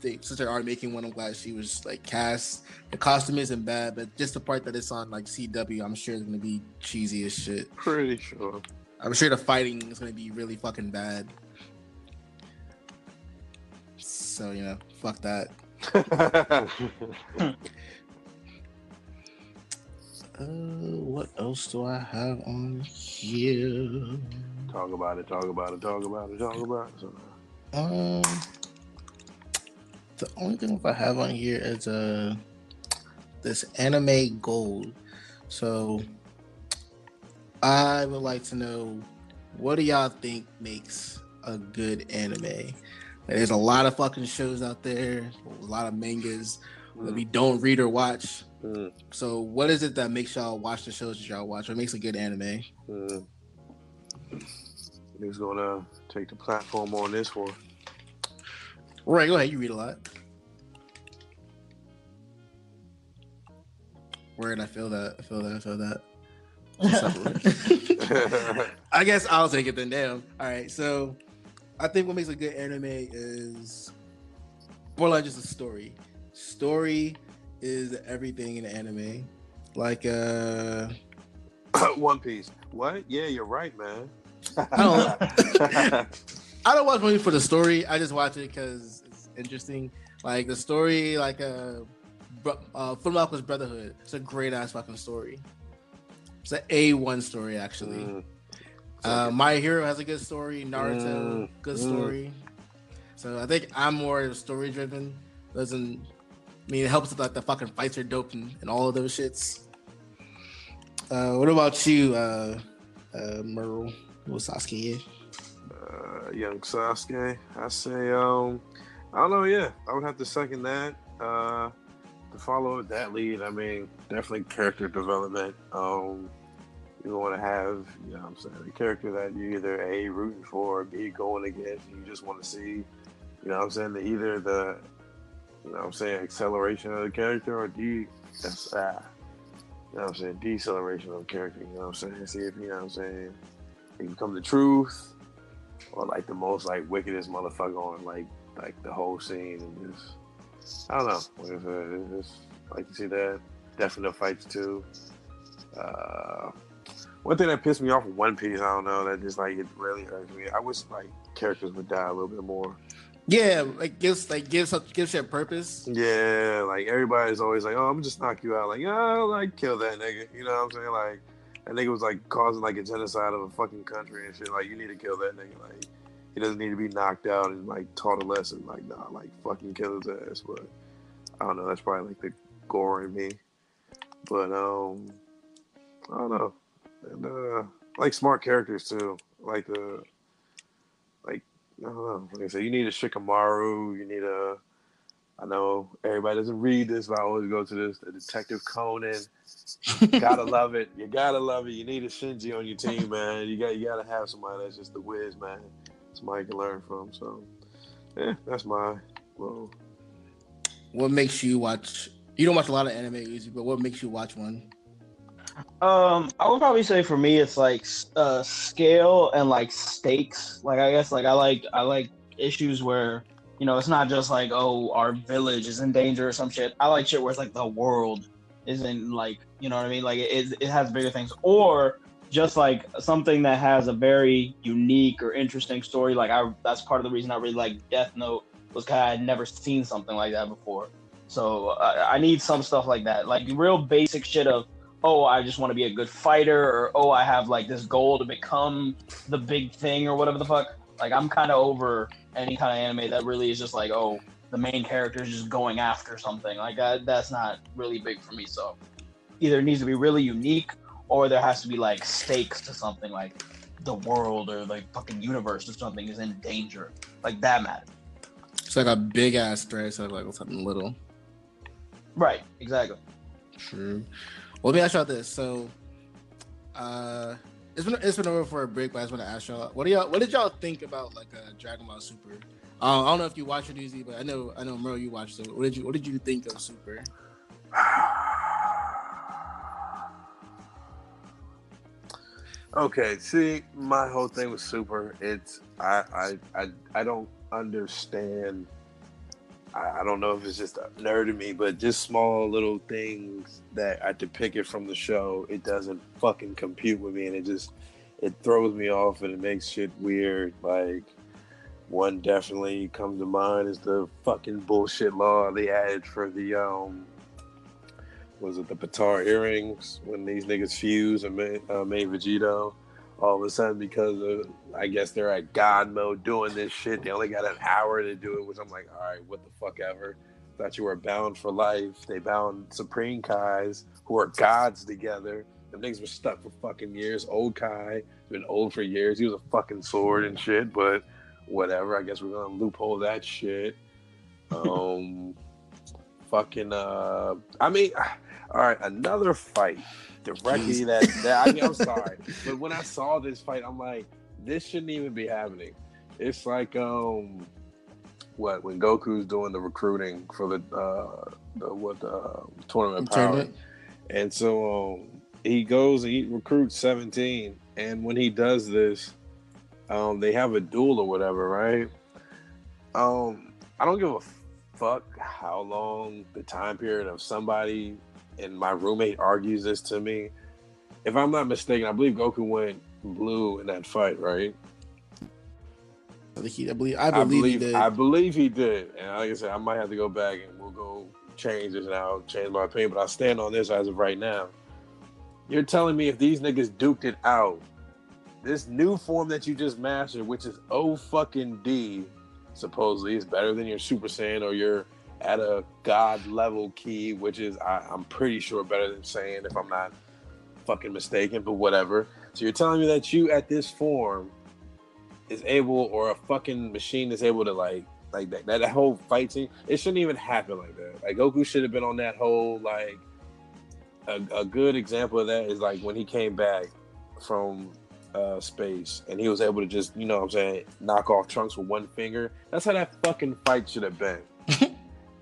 they since they are making one, I'm glad she was like cast. The costume isn't bad, but just the part that it's on like CW, I'm sure it's gonna be cheesy as shit. Pretty sure. I'm sure the fighting is gonna be really fucking bad. So you know, fuck that. Uh, what else do I have on here? talk about it. Talk about it. Talk about it. Talk about it. Um, the only thing I have on here is uh this anime gold. So I would like to know what do y'all think makes a good anime? There's a lot of fucking shows out there, a lot of mangas that we don't read or watch. Mm, So what is it that makes y'all watch the shows that y'all watch? What makes a good anime? mm. Who's gonna take the platform on this one? Right, go ahead. You read a lot. Word, I feel that. I feel that. I feel that. I guess I'll take it then. Damn. All right. So, I think what makes a good anime is more like just a story. Story is everything in anime. Like, uh, One Piece. What? Yeah, you're right, man. I I don't watch movies for the story. I just watch it because it's interesting. Like the story, like uh, Bro- uh Full Metal's Brotherhood. It's a great ass fucking story. It's an A one story actually. Mm. Uh, My Hero has a good story. Naruto, Mm, good mm. story. So I think I'm more story driven. Doesn't I mean it helps that like, the fucking fights are dope and, and all of those shits. Uh, what about you, uh, uh, Merle? What's Sasuke? uh, young Sasuke. I say, um, I don't know. Yeah, I would have to second that. Uh, to follow that lead, I mean, definitely character development. Um, you want to have, you know, what I'm saying, a character that you either a rooting for, or b going against. You just want to see, you know, what I'm saying, the, either the, you know, what I'm saying, acceleration of the character, or d, that's uh, you know, what I'm saying, deceleration of the character. You know, what I'm saying, see if you know, what I'm saying, they become the truth or like the most like wickedest motherfucker on like like the whole scene and just I don't know. It's just like to see that. Definite fights too. Uh, one thing that pissed me off with One Piece, I don't know, that just like it really hurts me. I wish like characters would die a little bit more. Yeah, like gives like gives gives a purpose. Yeah, like everybody's always like, "Oh, I'm just knock you out." Like, oh, like kill that nigga. You know what I'm saying? Like, that nigga was like causing like a genocide of a fucking country and shit. Like, you need to kill that nigga. Like, he doesn't need to be knocked out and like taught a lesson. Like, nah, like fucking kill his ass. But I don't know. That's probably like the gore in me. But um, I don't know. And uh, like smart characters too. Like the like I don't know. Like I said, you need a Shikamaru. You need a. I know everybody doesn't read this, but I always go to this. The Detective Conan. gotta love it. You gotta love it. You need a Shinichi on your team, man. You got you gotta have somebody that's just the whiz, man. Somebody you can learn from. So, yeah, that's my well. What makes you watch? You don't watch a lot of anime, usually, but what makes you watch one? Um, I would probably say for me, it's like uh, scale and like stakes. Like I guess like I like I like issues where you know it's not just like oh our village is in danger or some shit. I like shit where it's like the world isn't like you know what I mean. Like it it has bigger things or just like something that has a very unique or interesting story. Like I that's part of the reason I really like Death Note was because I had never seen something like that before. So I I need some stuff like that, like real basic shit of oh, I just want to be a good fighter, or oh, I have like this goal to become the big thing, or whatever the fuck. Like I'm kind of over any kind of anime that really is just like, oh, the main character is just going after something. Like that, that's not really big for me. So either it needs to be really unique, or there has to be like stakes to something, like the world or like fucking universe or something is in danger. Like that matters. It's like a big ass threat of like something little. Right. Exactly. True. Well, let me ask y'all this. So, uh, it's been it's been over for a break, but I just want to ask y'all, what do y'all what did y'all think about like uh, Dragon Ball Super? Uh, I don't know if you watched it, Easy, but I know I know Merle, you watched it. What did you What did you think of Super? Okay, see, my whole thing was super. It's I I I, I don't understand. I, I don't know if it's just a nerd in me, but just small little things that I depict it from the show, it doesn't fucking compute with me, and it just it throws me off and it makes shit weird. Like one definitely comes to mind is the fucking bullshit law they added for the um was it the Potara earrings when these niggas fuse and made, uh, made Vegito? All of a sudden, because of, I guess they're at God mode doing this shit, they only got an hour to do it, which I'm like, all right, what the fuck ever. Thought you were bound for life. They bound Supreme Kais, who are gods together. The niggas were stuck for fucking years. Old Kai, been old for years. He was a fucking sword and shit, but whatever. I guess we're gonna loophole that shit. Um, fucking. Uh, I mean, all right, another fight directly that, that I mean, I'm sorry, but when I saw this fight, I'm like, this shouldn't even be happening. It's like um, what when Goku's doing the recruiting for the uh the what the uh, tournament power, Tournament? and so um, he goes and he recruits 17, and when he does this, um, they have a duel or whatever, right? Um, I don't give a fuck how long the time period of somebody and my roommate argues this to me. If I'm not mistaken, I believe Goku went blue in that fight, right? I think he, I believe, I believe, he did. I believe he did. And like I said, I might have to go back and we'll go change this and I'll change my opinion, but I'll stand on this as of right now. You're telling me if these niggas duked it out, this new form that you just mastered, which is O fucking D, supposedly is better than your Super Saiyan or your at a god level key, which is I, I'm pretty sure better than saying if I'm not fucking mistaken, but whatever. So you're telling me that you at this form is able, or a fucking machine is able to like, like that, that, that whole fight scene. It shouldn't even happen like that. Like Goku should have been on that whole like. A, a good example of that is like when he came back from uh, space and he was able to just, you know what I'm saying, knock off Trunks with one finger. That's how that fucking fight should have been.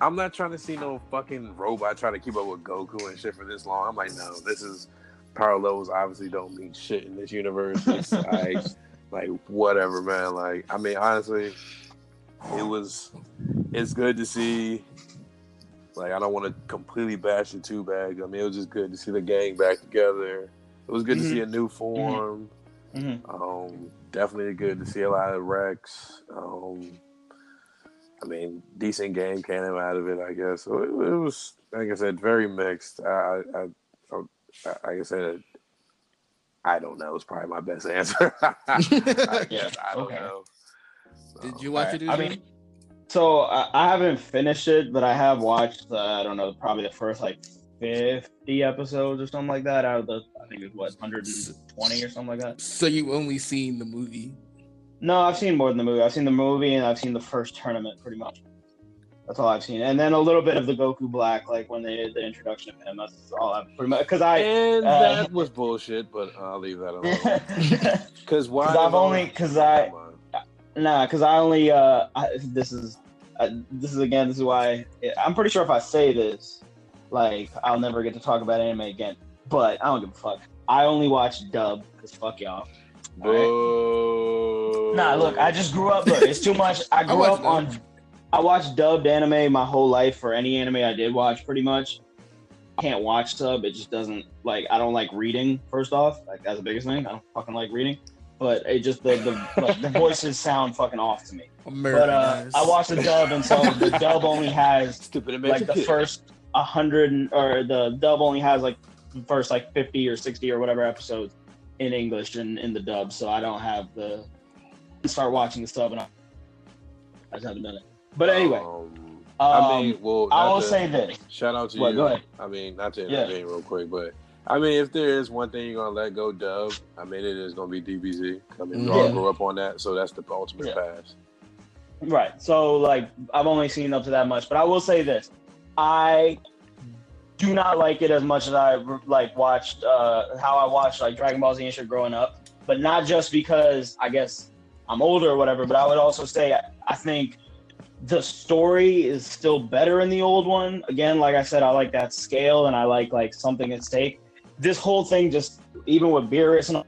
I'm not trying to see no fucking robot trying to keep up with Goku and shit for this long. I'm like, no, this is power levels obviously don't mean shit in this universe. It's like, like whatever, man. Like, I mean, honestly, it was, it's good to see. Like, I don't want to completely bash it too bad. I mean, it was just good to see the gang back together. It was good Mhm. to see a new form. Mhm. Um, definitely good to see a lot of Rex. Um, I mean, decent game came out of it, I guess. So it, it was, like I said, very mixed. I, I, I, I like I said, I don't know. It's probably my best answer. I guess I don't Okay. know. So, Did you watch Alright, it? I mean, so I, I haven't finished it, but I have watched. Uh, I don't know, probably the first like fifty episodes or something like that out of the. I think it was what 120 or something like that. So you only seen the movie? No, I've seen more than the movie. I've seen the movie and I've seen the first tournament, pretty much. That's all I've seen, and then a little bit of the Goku Black, like when they did the introduction of him. That's all I've pretty much because I. and uh, that was bullshit, but I'll leave that alone. Because Because why? I've only- 'cause I- Nah, because I only uh, I, this is uh, this is again this is why I'm pretty sure if I say this, like I'll never get to talk about anime again. But I don't give a fuck. I only watch dub because fuck y'all. Boo. Nah, look, I just grew up. Look, it's too much. I grew watched up on. I watched dubbed anime my whole life for any anime I did watch, pretty much. I can't watch sub. It just doesn't like. I don't like reading. First off, like that's the biggest thing. I don't fucking like reading. But it just the the, like, the voices sound fucking off to me. American But uh. I watched the dub, and so the dub only has Stupid like the first a hundred, or the dub only has like the first like fifty or sixty or whatever episodes in English and in the dub. So I don't have the start watching the sub, and I, I just haven't done it. But anyway, Um, um, I mean, well, I will to- say this. Shout out to What, you. I mean, not to Yeah. intervene real quick, but I mean, if there is one thing you're gonna let go, Dub, I mean, it is gonna be DBZ. I mean, we all grew up on that, so that's the ultimate Yeah. pass. Right. So like I've only seen up to that much, but I will say this: I do not like it as much as I like watched uh, how I watched like Dragon Ball Z and shit growing up. But not just because I guess I'm older or whatever, but I would also say I, think the story is still better in the old one. Again, like I said, I like that scale and I like like something at stake. This whole thing just even with Beerus and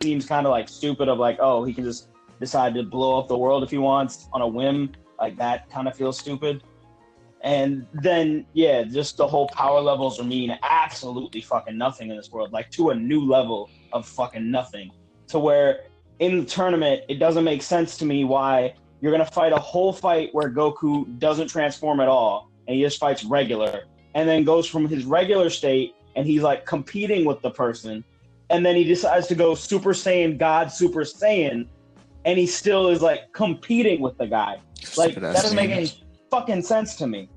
seems kind of like stupid. Of like, oh, he can just decide to blow up the world if he wants on a whim. Like that kind of feels stupid. And then yeah, just the whole power levels are mean absolutely fucking nothing in this world, like to a new level of fucking nothing. To where in the tournament, it doesn't make sense to me why you're gonna fight a whole fight where Goku doesn't transform at all and he just fights regular, and then goes from his regular state and he's like competing with the person, and then he decides to go Super Saiyan God Super Saiyan, and he still is like competing with the guy. Like that doesn't make any fucking sense to me.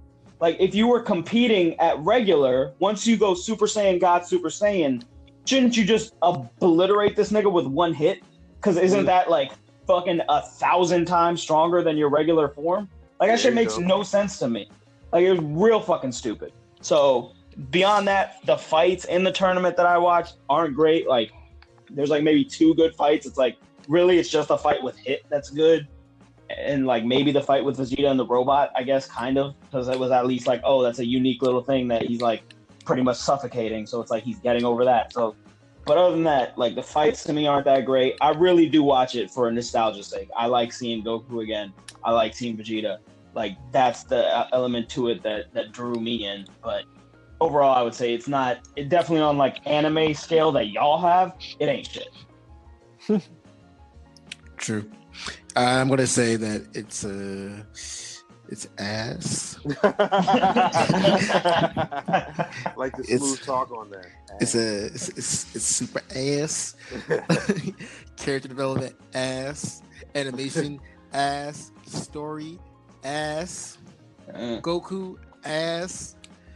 Like if you were competing at regular, once you go Super Saiyan God Super Saiyan, shouldn't you just obliterate this nigga with one hit? Because isn't that like fucking a thousand times stronger than your regular form? Like that There shit makes go. no sense to me. Like it was real fucking stupid. So beyond that, the fights in the tournament that I watched aren't great. Like there's like maybe two good fights. It's like really it's just a fight with Hit that's good. And like maybe the fight with Vegeta and the robot, I guess, kind of, because it was at least like, oh, that's a unique little thing that he's like pretty much suffocating. So it's like he's getting over that. So, but other than that, like the fights to me aren't that great. I really do watch it for nostalgia's sake. I like seeing Goku again. I like seeing Vegeta. Like that's the uh, element to it that that drew me in. But overall, I would say it's not. It definitely on like anime scale that y'all have. It ain't shit. True. I'm gonna say that it's uh it's ass. like the It's- talk on that. It's a it's, it's, it's super ass. Character development ass. Animation ass. Story ass. Uh, Goku ass.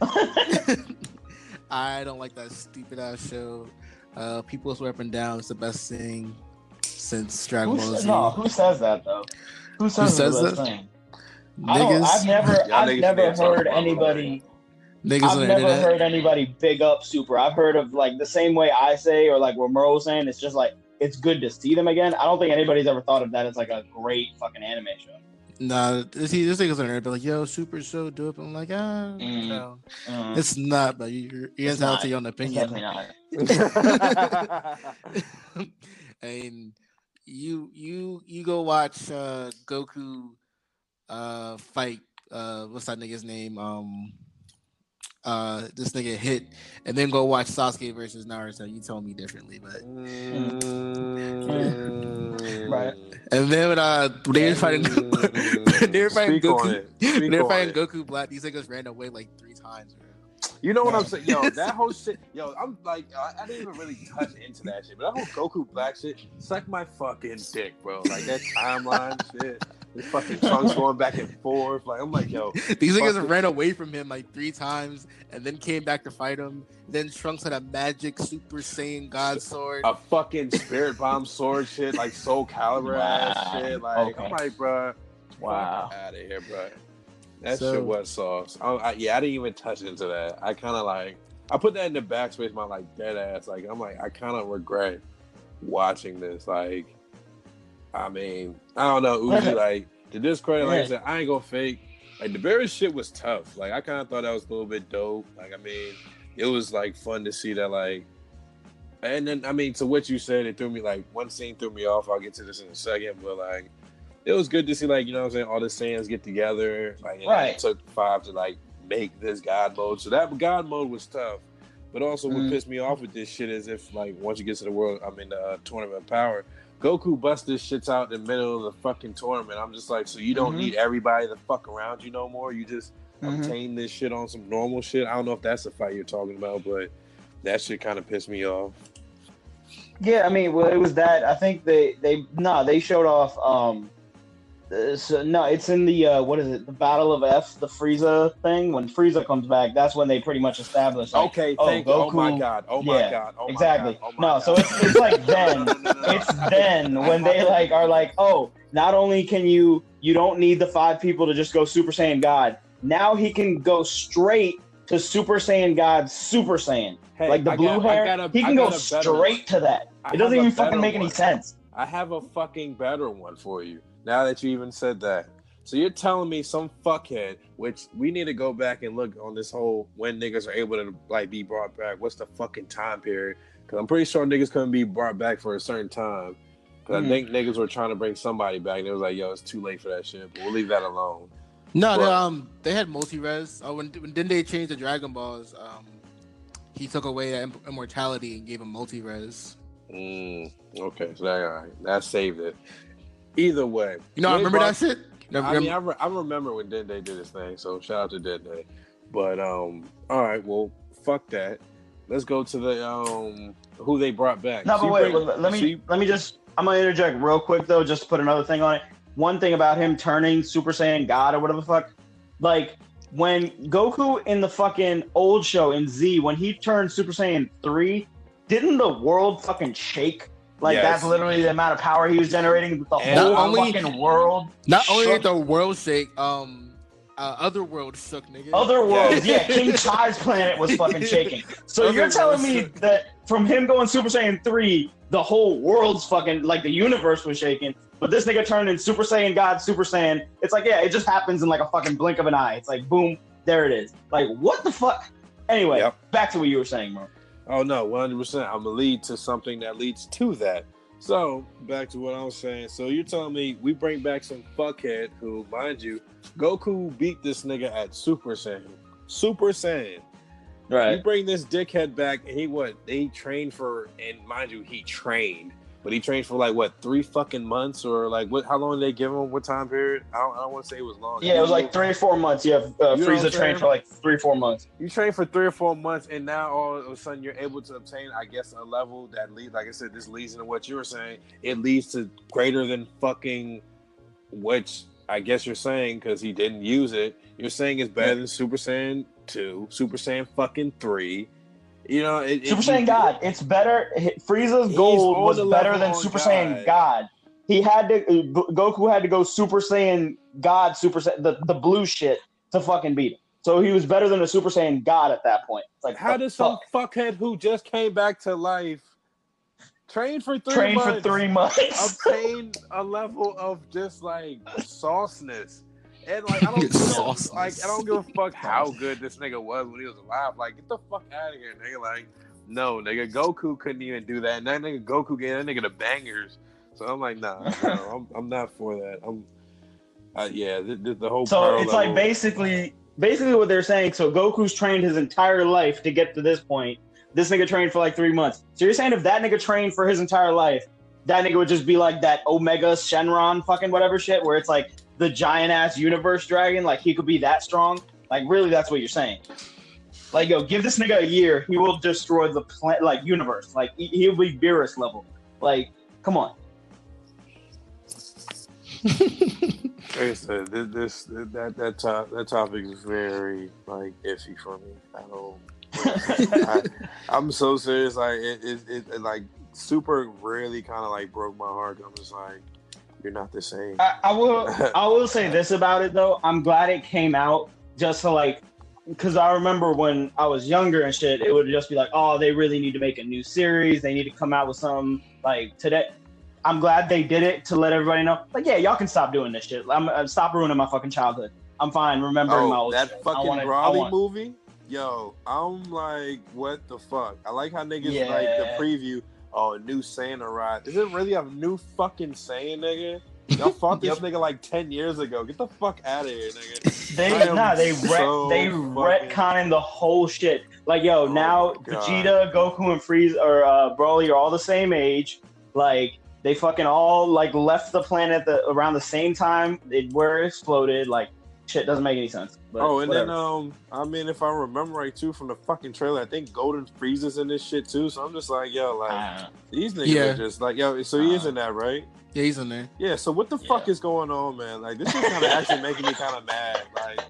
I don't like that stupid ass show. Uh, people swear up and down it's the best thing since Dragon who, Ball Z. no, who says that though? Who says, says the best that? thing? I don't, Niggas, I've never, I've never heard anybody. niggas I've never internet. heard anybody big up Super. I've heard of like the same way I say, or like what Murrow was saying. It's just like it's good to see them again. I don't think anybody's ever thought of that as like a great fucking anime show. Nah, see, this niggas on the internet be like, "Yo, super so dope." I'm like, ah, Mm. no, Uh, it's not. But you're you're It's entitled to your own it's opinion. definitely not. and you you you go watch uh Goku uh fight uh what's that nigga's name um uh this nigga Hit and then go watch Sasuke versus Naruto you told me differently but Mm. Right. and then when uh they were fighting Mm. they were fighting Speak Goku it. when Speak they were fighting it. Goku Black these niggas ran away like three times bro. You know what I'm saying? Yo, that whole shit. Yo, I'm like, I, I didn't even really touch into that shit, but that whole Goku Black shit, suck my fucking dick, bro. Like that timeline shit, the fucking trunks going back and forth. Like I'm like, yo, These niggas Fuck ran away from him like three times and then came back to fight him. Then Trunks had a magic Super Saiyan God sword. a fucking spirit bomb sword shit, like Soul Calibur ass shit. Like Okay. I'm like, bro, Wow. out of here, bro. That So- shit was sauce. I, I, yeah, I didn't even touch into that. I kind of like, I put that in the backspace, my like dead ass. Like I'm like, I kind of regret watching this. Like, I mean, I don't know, Uzi. like to discredit, like I said, I ain't gonna fake. Like the Beerus shit was tough. Like I kind of thought that was a little bit dope. Like I mean, it was like fun to see that. Like, and then I mean, to what you said, it threw me like one scene threw me off. I'll get to this in a second, but like. It was good to see, like you know, what I'm saying all the Saiyans get together. Like, Right. it took five to like make this God mode. So that God mode was tough. But also, what Mhm. pissed me off with this shit is if like once you get to the world, I mean, the uh, tournament of power, Goku busts this shits out in the middle of the fucking tournament. I'm just like, so you don't Mhm. need everybody to fuck around you no more. You just Mhm. obtain this shit on some normal shit. I don't know if that's the fight you're talking about, but that shit kind of pissed me off. Yeah, I mean, well, it was that. I think they they no, they showed off. Um, so, no, it's in the uh, what is it? The Battle of F, the Frieza thing. When Frieza comes back, that's when they pretty much establish. Like, Okay, oh, thank you. Oh my god. Oh my yeah, god. Oh my exactly. God. Oh my no, god. so it's, it's like then. No, no, no. It's then when they like are like, oh, not only can you you don't need the five people to just go Super Saiyan God. Now he can go straight to Super Saiyan God, Super Saiyan. Hey, like the I blue got- hair, a- he can go got a better straight to that. I It doesn't even fucking make any sense. I have a fucking better one for you. Now that you even said that. So you're telling me some fuckhead, which we need to go back and look on this whole when niggas are able to like be brought back. What's the fucking time period? Cause I'm pretty sure niggas couldn't be brought back for a certain time. Cause Mhm. I think niggas were trying to bring somebody back, and it was like, yo, it's too late for that shit. But we'll leave that alone. No, they, But- um, they had multi-res. Oh, when, when didn't they change the Dragon Balls? Um, he took away that immortality and gave him multi-res. Mm, okay, so that, all right, that saved it. Either way, You know, I remember brought- that shit. You I mean, I, remember- re- I remember when Dende did his thing, so shout out to Dende. But um, all right, well, fuck that. Let's go to the um, who they brought back. No, So but wait, bring- let- let me so you- let me just. I'm gonna interject real quick though, just to put another thing on it. One thing about him turning Super Saiyan God or whatever the fuck, like when Goku in the fucking old show in Z, when he turned Super Saiyan three, didn't the world fucking shake? Like Yes. that's literally the amount of power he was generating. The And whole only- fucking world. Not only shook. did the world shake, um, uh, other world shook, nigga. Other worlds, Yeah. yeah. King Kai's planet was fucking shaking. So Other you're telling me worlds. that from him going Super Saiyan 3, the whole world's fucking, like the universe was shaking. But this nigga turned in Super Saiyan God, Super Saiyan. It's like, yeah, it just happens in like a fucking blink of an eye. It's like, boom, there it is. Like, what the fuck? Anyway, Yep. back to what you were saying, bro. Oh no, one hundred percent. I'm gonna lead to something that leads to that. So back to what I was saying. So you're telling me we bring back some fuckhead who, mind you, Goku beat this nigga at Super Saiyan. Super Saiyan. Right. You bring this dickhead back, and he what? He trained for, and mind you, he trained, but he trained for like what three fucking months or like what? How long did they give him? What time period? I don't, I don't want to say it was long. Yeah, it was like three or four months. Yeah, uh, You know what I'm Frieza trained for like three or four months. You train for three or four months, and now all of a sudden you're able to obtain, I guess, a level that leads. Like I said, this leads into what you were saying. It leads to greater than fucking, which I guess you're saying because he didn't use it. You're saying it's better than Super Saiyan two, Super Saiyan fucking three. You know, it, it- Super Saiyan God. It's better. Frieza's He's gold was better than Super God. Saiyan God. He had to. uh, Goku had to go Super Saiyan God, Super Saiyan, the, the blue shit to fucking beat him. So he was better than a Super Saiyan God at that point. It's like How the does some fuckhead who just came back to life train for three train months, for three months? obtain a level of just like sauceness. And like I don't give, like I don't give a fuck how good this nigga was when he was alive. Like get the fuck out of here, nigga. Like no, nigga, Goku couldn't even do that. And that nigga Goku gave that nigga the bangers. So I'm like, nah, no, I'm, I'm not for that. I'm, uh, yeah, the, the, the whole. So power it's like basically, basically what they're saying. So Goku's trained his entire life to get to this point. This nigga trained for like three months. So you're saying if that nigga trained for his entire life, that nigga would just be like that Omega Shenron fucking whatever shit, where it's like the giant ass universe dragon. Like he could be that strong. Like really, that's what you're saying. Like yo, give this nigga a year, he will destroy the planet, like universe. Like he- he'll be Beerus level. Like come on. Like I said, this, this that that top, that topic is very like iffy for me. I don't. I, I'm so serious. Like it, it, it, it like super really kind of like broke my heart. I'm just like, you're not the same. I, I will I will say this about it though. I'm glad it came out just to like because I remember when I was younger and shit, it would just be like, oh, they really need to make a new series. They need to come out with something like today. I'm glad they did it to let everybody know. Like, yeah, y'all can stop doing this shit. I'm uh, stop ruining my fucking childhood. I'm fine remembering my Oh, old that shit. Fucking wanna- want- movie. Yo, I'm like, what the fuck? I like how niggas like the preview. Oh, a new Saiyan ride. Is it really a new fucking Saiyan, nigga? Y'all fought this Yep. nigga like ten years ago. Get the fuck out of here, nigga. They nah, they re- so they fucking- retconning the whole shit. Like yo, Oh now. Vegeta, Goku, and Freeze or uh, Broly are all the same age. Like they fucking all like left the planet the, around the same time it, where it exploded. Like shit doesn't make any sense. But oh, and then um, I mean, if I remember right too from the fucking trailer, I think Golden Frieza in this shit too. So I'm just like, yo, like Uh, these niggas Yeah. are just like, yo. So he is Uh, in that, right? Yeah, he's in there. Yeah. So what the fuck is going on, man? Like this is kind of actually making me kind of mad. Like,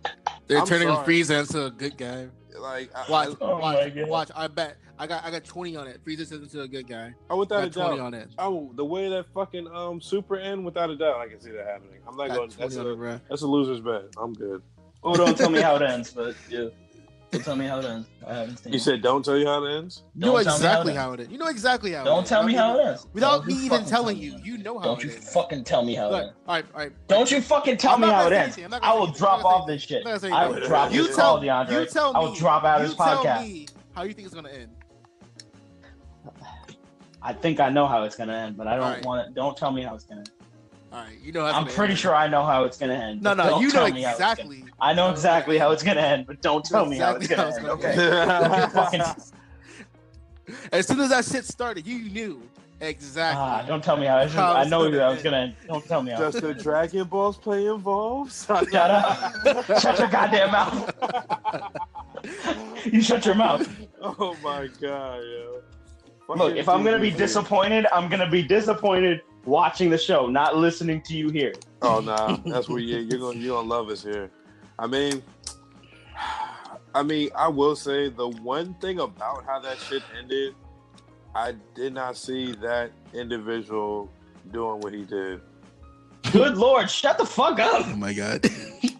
They're I'm turning sorry. Frieza into a good guy. Like I, Watch, Oh watch, watch. I bet I got I got twenty on it. Frieza turns into a good guy. I, without a got twenty doubt. on it. Oh, the way that fucking um super end, without a doubt, I can see that happening. I'm not Got going. That's 20 on it, that's a loser's bet. I'm good. oh, don't tell me how it ends, but yeah, don't tell me how it ends. I haven't seen. You it. said don't tell you how it ends. You know Don't tell how exactly it how it is. You know exactly how. it Don't tell me how it ends. Without me even telling you, you know how Don't you fucking tell me how Look, it ends. all right, all right. Don't you fucking tell I'm me how it ends. I'm not gonna I will drop I'm not gonna off this shit. I'm not gonna say I will drop You this tell, DeAndre. you tell me. I will drop out of you this tell podcast. me how you think it's gonna end. I think I know how it's gonna end, but I don't Alright. want to. Don't tell me how it's gonna. end. All right, you know. how I'm pretty end. sure I know how it's gonna end. No, no, you know tell me how it's gonna- exactly. I know exactly how it's gonna end, but don't tell me how it's gonna how end. it's gonna Okay. end. As soon as that shit started, you knew exactly. Ah, don't tell me how it's. How I know gonna how it's gonna end. Don't tell me how. Does the Dragon Balls play involved? Shut up! shut your goddamn mouth! you shut your mouth. Oh my god, yo. Look, if I'm gonna be disappointed, I'm gonna be disappointed watching the show, not listening to you here. Oh nah, that's where you you're gonna you're gonna love us here. I mean, I mean, I will say the one thing about how that shit ended, I did not see that individual doing what he did. Good lord, shut the fuck up! Oh my god.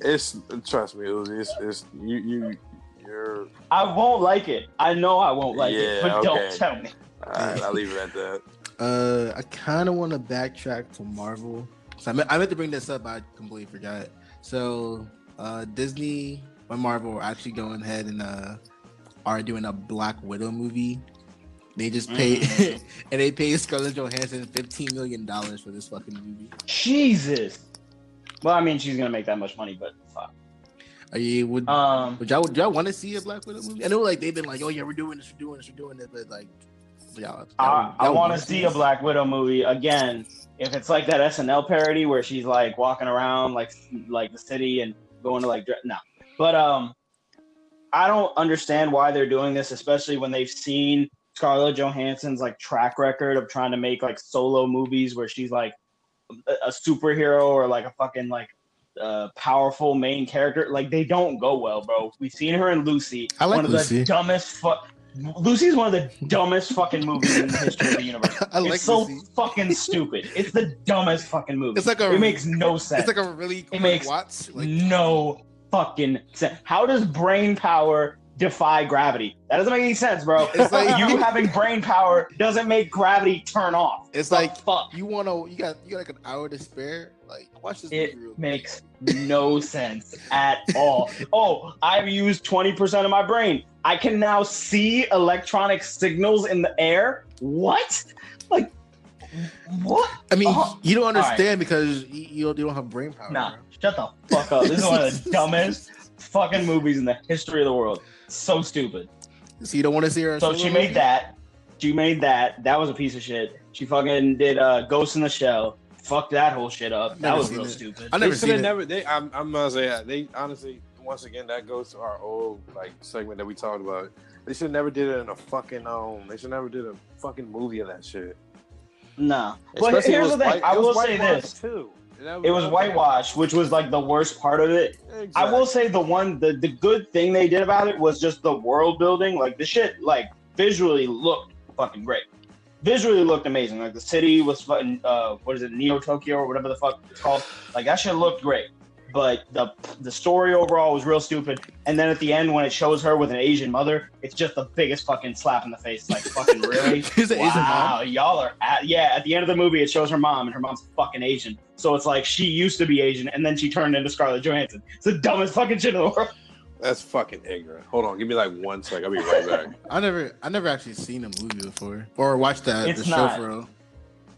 It's trust me, it was it's, it's you you you're. I won't like it. I know I won't like it, Yeah, but don't tell me. Alright, I'll leave it at that. Uh, I kind of want to backtrack to Marvel. So I meant, I meant to bring this up, but I completely forgot. So, uh, Disney and Marvel are actually going ahead and uh, are doing a Black Widow movie. They just paid, Mm. and they paid Scarlett Johansson fifteen million dollars for this fucking movie. Jesus. Well, I mean, she's gonna make that much money, but fuck. Are you would? Um, would y'all, would y'all want to see a Black Widow movie? I know, like they've been like, "Oh yeah, we're doing this, we're doing this, we're doing it," but like, y'all, I, I want wanna see a? Black Widow movie again. If it's like that SNL parody where she's like walking around like like the city and going to like no, but um, I don't understand why they're doing this, especially when they've seen Scarlett Johansson's like track record of trying to make like solo movies where she's like a, a superhero or like a fucking like uh, powerful main character. Like they don't go well, bro. We've seen her in Lucy. I like one of Lucy. the dumbest. Fu- Lucy's one of the dumbest fucking movies in the history of the universe. I like it's so Lucy. fucking stupid. It's the dumbest fucking movie. It's like a- it makes no sense. It's like a really quick makes watch. Like, no fucking sense. How does brain power defy gravity? That doesn't make any sense, bro. It's like- you having brain power doesn't make gravity turn off. It's like fuck. you want to, you got, you got like an hour to spare. Like, watch this It makes no sense at all. Oh, I've used 20% of my brain. I can now see electronic signals in the air. What? Like, what? I mean, Uh-huh. you don't All right. understand because you, you don't, you don't have brain power. Nah, bro. shut the fuck up. This is one of the dumbest fucking movies in the history of the world. So stupid. So you don't want to see her. So she movie? made that. She made that. That was a piece of shit. She fucking did uh, Ghost in the Shell. Fucked that whole shit up. That was real it. stupid. I They never should seen it. never. They, I'm, I'm gonna say that. They honestly, once again, that goes to our old like segment that we talked about. They should never did it in a fucking um. They should never did a fucking movie of that shit. Nah. But here's the thing. white- I was will say this. too. That It was whitewashed, which was like the worst part of it. Exactly. I will say the one the, the good thing they did about it was just the world building. Like the shit like visually looked fucking great. Visually looked amazing. Like the city was fucking uh what is it, Neo Tokyo or whatever the fuck it's called. Like that shit looked great. But the the story overall was real stupid. And then at the end when it shows her with an Asian mother, it's just the biggest fucking slap in the face. Like fucking really? She's an Asian mom. wow, y'all are at yeah. At the end of the movie, it shows her mom, and her mom's fucking Asian. So it's like she used to be Asian, and then she turned into Scarlett Johansson. It's the dumbest fucking shit in the world. That's fucking ignorant. Hold on, give me like one sec. I'll be right back. I never, I never actually seen a movie before or watched that It's the show not. for real.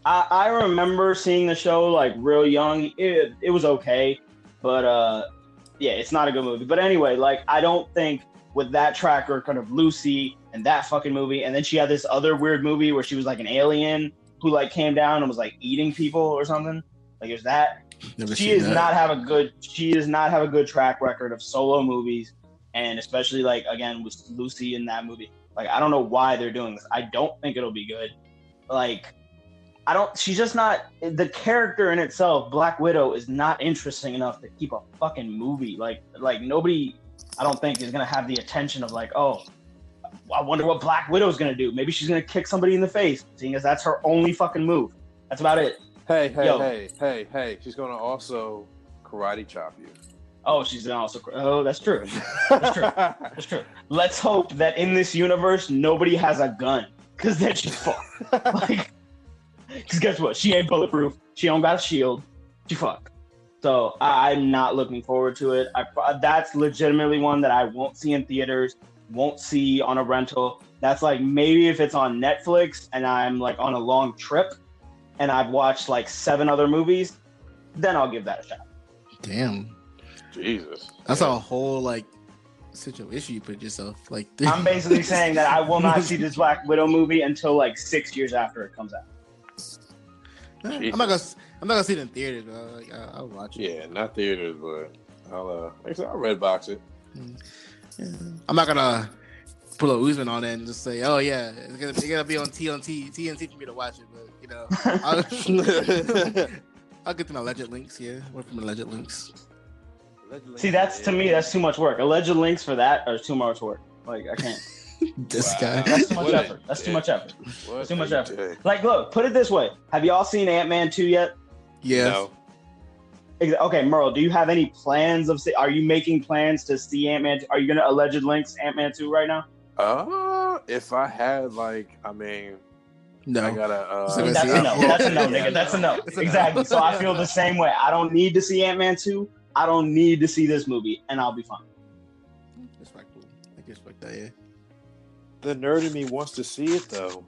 I, I remember seeing the show like real young. It, it was okay, but uh, yeah, it's not a good movie. But anyway, like I don't think with that track record of Lucy and that fucking movie, and then she had this other weird movie where she was like an alien who like came down and was like eating people or something. Like was that. Never she does that. not have a good she does not have a good track record of solo movies and especially like again with lucy in that movie like i don't know why they're doing this i don't think it'll be good like i don't she's just not the character in itself black widow is not interesting enough to keep a fucking movie like like nobody i don't think is gonna have the attention of like oh i wonder what black widow's gonna do maybe she's gonna kick somebody in the face seeing as that's her only fucking move that's about it Hey, hey, Yo. hey, hey, hey. She's gonna also karate chop you. oh she's gonna also oh that's true That's true. That's true. Let's hope that in this universe nobody has a gun, because then she's fucked. like, because guess what? She ain't bulletproof. She don't got a shield. She fucked. So I, I'm not looking forward to it. I, that's legitimately one that I won't see in theaters. won't see on a rental. That's like maybe if it's on Netflix and I'm like on a long trip and I've watched like seven other movies, then I'll give that a shot. Damn, Jesus. that's a whole like situation you put yourself like. I'm basically saying that I will not see this Black Widow movie until like six years after it comes out. I'm not gonna. I'm not gonna see it in theaters, bro. Like, I- I'll watch it. Yeah, not theaters, but I'll uh, like I said, I'll red box it. Yeah. I'm not gonna put a Usman on it and just say, "Oh yeah, it's gonna, it's gonna be on TNT, TNT for me to watch it." But you know, I'll, I'll get to my legend links. Yeah, work from the legend links. See, that's to me, that's too much work. Alleged links for that are too much work. Like I can't. This Wow. guy. That's too much What effort. That's too much effort. What too much effort. dick. Like, look, put it this way: Have y'all seen Ant Man two yet? Yeah. No. Okay, Merle, do you have any plans of? See, are you making plans to see Ant Man? Are you gonna alleged links Ant Man two right now? Uh, if I had like, I mean, No. I gotta. Uh, So That's a no. That's a no, nigga. That's a no. It's a no. Exactly. So I feel the same way. I don't need to see Ant Man two. I don't need to see this movie, and I'll be fine. Respectful. I can respect that. Yeah. The nerd in me wants to see it though.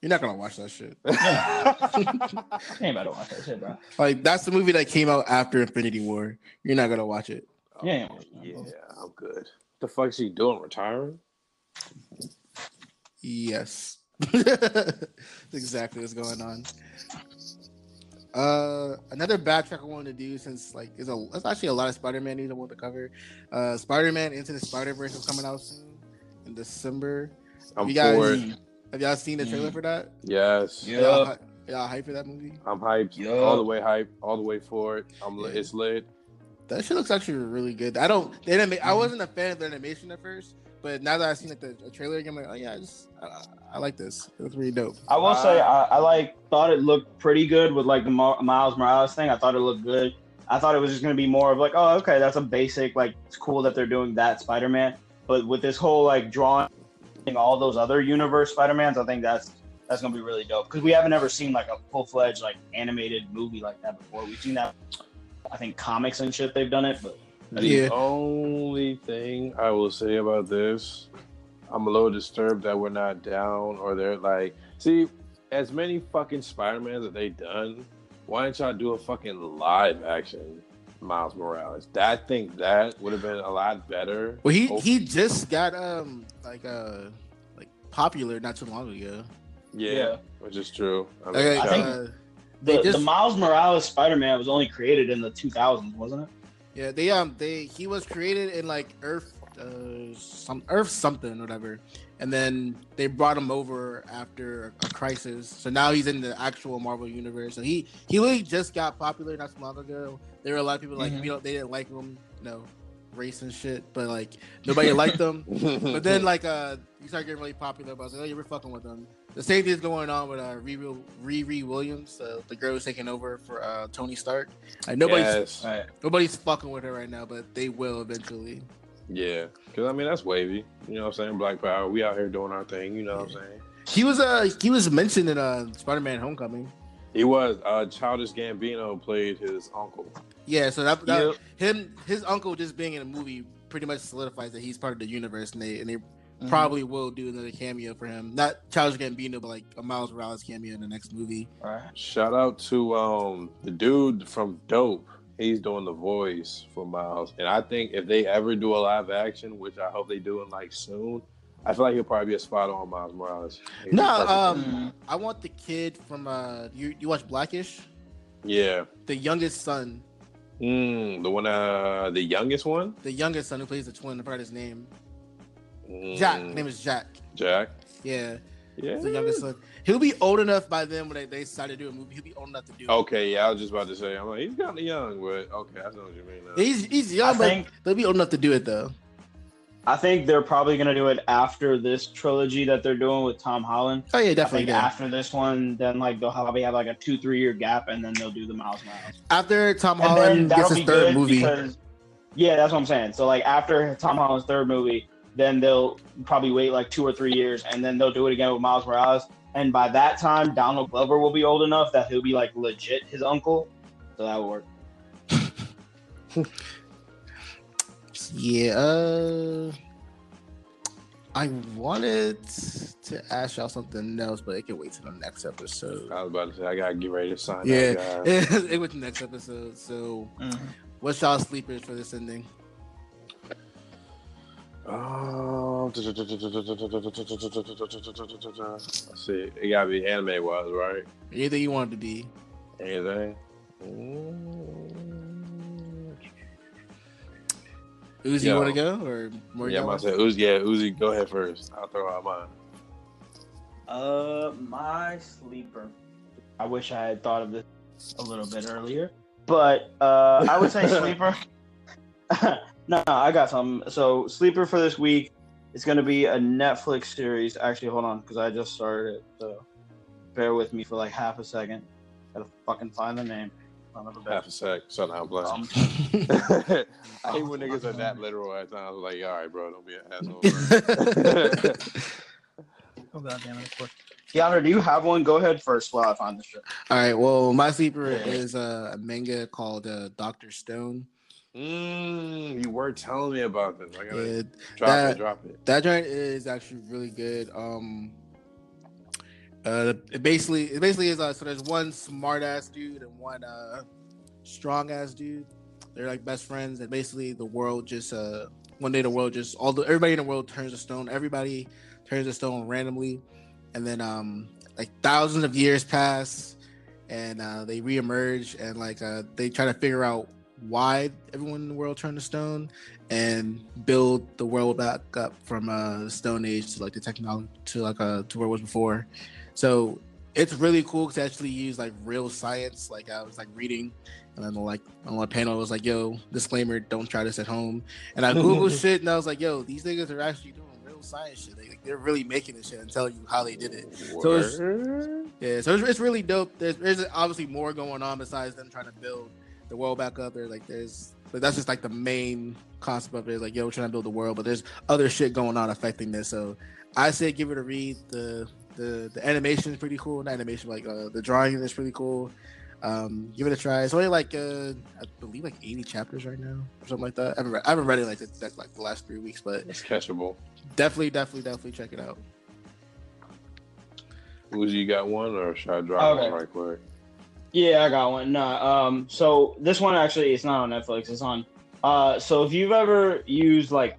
You're not gonna watch that shit. Ain't about to watch that shit, bro. Like that's the movie that came out after Infinity War. You're not gonna watch it. Yeah. yeah, I'm good. The fuck is he doing? Retiring? Yes. That's exactly what's going on. Uh, another backtrack I wanted to do since like there's a there's actually a lot of Spider-Man news I want to cover. Uh, Spider-Man Into the Spider-Verse is coming out soon in December. I'm You guys- for it. Have y'all seen the trailer for that? Yes, Yeah. Y'all, y'all hype for that movie? I'm hyped. Yeah. All the way hyped. All the way for it. I'm. Yeah. It's lit. That shit looks actually really good. I don't. The anima- Mm-hmm. I wasn't a fan of the animation at first, but now that I've seen like the, the trailer again, I'm like, oh yeah, I just I, I like this. It looks really dope. I will say I, I like thought it looked pretty good with like the Mo- Miles Morales thing. I thought it looked good. I thought it was just gonna be more of like, oh, okay, that's a basic like it's cool that they're doing that Spider Man. But with this whole like drawing all those other universe Spider Mans, I think that's that's gonna be really dope. Because we haven't ever seen like a full fledged like animated movie like that before. We've seen that, I think comics and shit they've done it, but The only thing I will say about this, I'm a little disturbed that we're not down or they're like, see, as many fucking Spider-Mans that they done, why didn't y'all do a fucking live action Miles Morales? That I think that would have been a lot better. Well, he Oh, he just got um like uh like popular not too long ago. yeah, Yeah. which is true. I Okay, I think- uh, the, They just- the Miles Morales Spider Man was only created in the 2000s, wasn't it? yeah, they um they he was created in like Earth uh some Earth something whatever, and then they brought him over after a crisis. So now he's in the actual Marvel universe. So he he really just got popular not too long ago. There were a lot of people like Mhm. you know they didn't like him, you know, race and shit, but like nobody liked him. But then like uh you start getting really popular. But I was like, oh, you're fucking with them. The same thing is going on with uh Riri Riri Williams, uh, the girl who's taking over for uh Tony Stark. Like nobody's yes. Right. nobody's fucking with her right now, but they will eventually. Yeah, because I mean that's wavy. You know what I'm saying? Black Power. We out here doing our thing. You know what I'm saying? He was uh he was mentioned in uh Spider-Man Homecoming. He was. Uh, Childish Gambino played his uncle. Yeah, so that, that Yep. him his uncle just being in a movie pretty much solidifies that he's part of the universe, and they and they Mm-hmm. probably will do another cameo for him. Not Childish Gambino, but like a Miles Morales cameo in the next movie. Right. Shout out to um the dude from Dope. He's doing the voice for Miles, and I think if they ever do a live action, which I hope they do in like soon, I feel like he'll probably be a spot on Miles Morales. He'd No, um, Mhm. I want the kid from uh you you watch Blackish, yeah, the youngest son, mm, the one, uh, the youngest one, the youngest son who plays the twin. I forgot his name. Mm, Jack. Name is Jack. Jack. Yeah, Yeah, the youngest son. He'll be old enough by then when they, they decide to do a movie. He'll be old enough to do. it. Okay, yeah, I was just about to say, I'm like, he's kind of young, but okay, I know what you mean. Now. He's he's young, I but think they'll be old enough to do it though. I think they're probably gonna do it after this trilogy that they're doing with Tom Holland. Oh yeah, I definitely. think Yeah. after this one, then like they'll probably have like a two three year gap, and then they'll do the Miles Morales. After Tom And Holland gets that'll his be third good movie, because yeah, that's what I'm saying. So like after Tom Holland's third movie, then they'll probably wait like two or three years, and then they'll do it again with Miles Morales. And by that time, Donald Glover will be old enough that he'll be like legit his uncle. So that will work. yeah. Uh, I wanted to ask y'all something else, but it can wait till the next episode. I was about to say I gotta get ready to sign. Yeah, out, guys. it was the next episode. So, Mhm. what's y'all sleepers for this ending? Um, let's see. It gotta be anime wise, right? Anything you want it to be? Anything? Mm. Uzi, Yo. you want to go or more? Yeah, I'm about to say Uzi. Yeah, Uzi, go ahead first. I'll throw out mine. Uh, my sleeper. I wish I had thought of this a little bit earlier, but uh, I would say sleeper. no, no, I got some. So sleeper for this week is going to be a Netflix series. Actually, hold on, because I just started it. So bear with me for like half a second. Gotta fucking find the name. Son of a Half a sec. Shut down, play. Um, I hate when niggas are that literal at times. Like, all right, bro, don't be an asshole. oh god damn it! of course. Keanu, do you have one? Go ahead first while I find the shit. All right. Well, my sleeper is uh, a manga called uh, Doctor Stone. Mm, you were telling me about this. I gotta Yeah, drop that- it, drop it. that joint is actually really good. Um, uh, it basically it basically is uh, so there's one smart ass dude and one uh strong ass dude. They're like best friends, and basically the world just uh one day the world just all the everybody in the world turns to stone. Everybody turns to stone randomly, and then um like thousands of years pass, and uh, they reemerge and like uh they try to figure out why everyone in the world turned to stone and build the world back up from uh stone age to like the technology to like uh to where it was before. So it's really cool to actually use like real science. Like i was like reading and then like on my panel it was like yo disclaimer don't try this at home. And i googled shit and i was like yo these niggas are actually doing real science shit. They, like, they're really making this shit and telling you how they did it. So it's- yeah, so it's, it's really dope. There's, there's obviously more going on besides them trying to build the world back up. There's like there's, but that's just like the main concept of it. Is like yo, we're trying to build the world, but there's other shit going on affecting this. So I say give it a read. The the the animation is pretty cool. The animation, like uh, the drawing is pretty cool. Um, give it a try. It's only like uh, I believe like 80 chapters right now or something like that. I haven't read, I haven't read it like the, like the last three weeks, but It's catchable. definitely, definitely, definitely check it out. Uzi, you got one, or should I drop Okay. one right quick? Yeah, I got one. No, um, so this one actually it's not on Netflix. It's on. Uh, so if you've ever used like,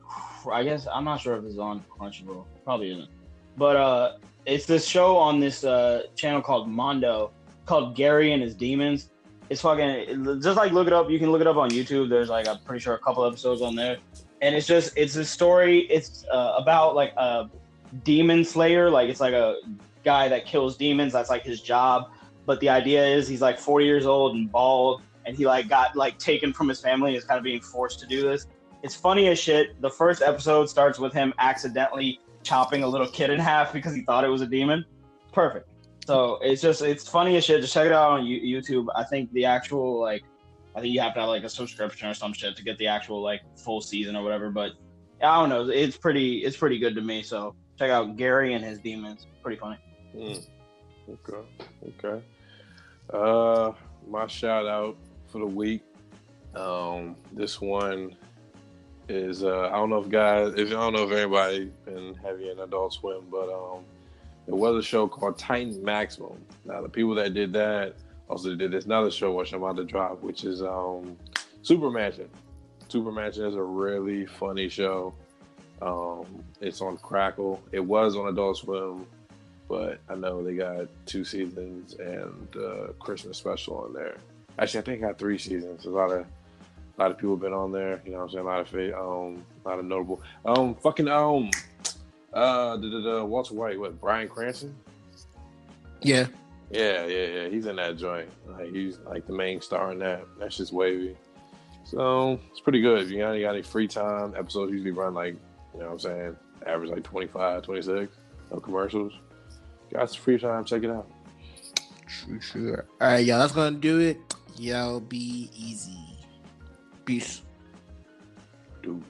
I guess I'm not sure if it's on Crunchyroll. Probably isn't. But uh, it's this show on this uh channel called Mondo called Gary and His Demons. It's fucking just like look it up. You can look it up on YouTube. There's like I'm pretty sure a couple episodes on there, and it's just it's a story. It's uh, about like a demon slayer. Like it's like a guy that kills demons. That's like his job but the idea is he's like 40 years old and bald and he like got like taken from his family and is kind of being forced to do this. It's funny as shit. The first episode starts with him accidentally chopping a little kid in half because he thought it was a demon. Perfect. So it's just it's funny as shit. Just check it out on youtube. I think the actual like i think you have to have like a subscription or some shit to get the actual like full season or whatever but i don't know. It's pretty it's pretty good to me. So check out gary and his demons. Pretty funny. Mm. Okay. Okay. Uh, my shout out for the week. Um, this one is uh, I don't know if guys, if I don't know if anybody been heavy in Adult Swim, but um, there was a show called Titan Maximum. Now the people that did that also did this another show which I'm about to drop, which is um, Super Mansion. Super Mansion is a really funny show. Um, it's on Crackle. It was on Adult Swim but I know they got two seasons and uh, Christmas special on there. Actually, I think I got three seasons. A lot of a lot of people been on there. You know, what I'm saying a lot of um, a lot of notable. Um, fucking um, uh, the, the, the Walter White, what Bryan Cranston? Yeah, Yeah, yeah, yeah. He's in that joint. Like he's like the main star in that. That's just wavy. So it's pretty good. If you got, you got any free time, episodes usually run like, you know what I'm saying, average like 25, 26. No commercials. Got some free time, check it out. True, sure. All right, y'all. That's gonna do it. Y'all be easy. Peace. Deuce.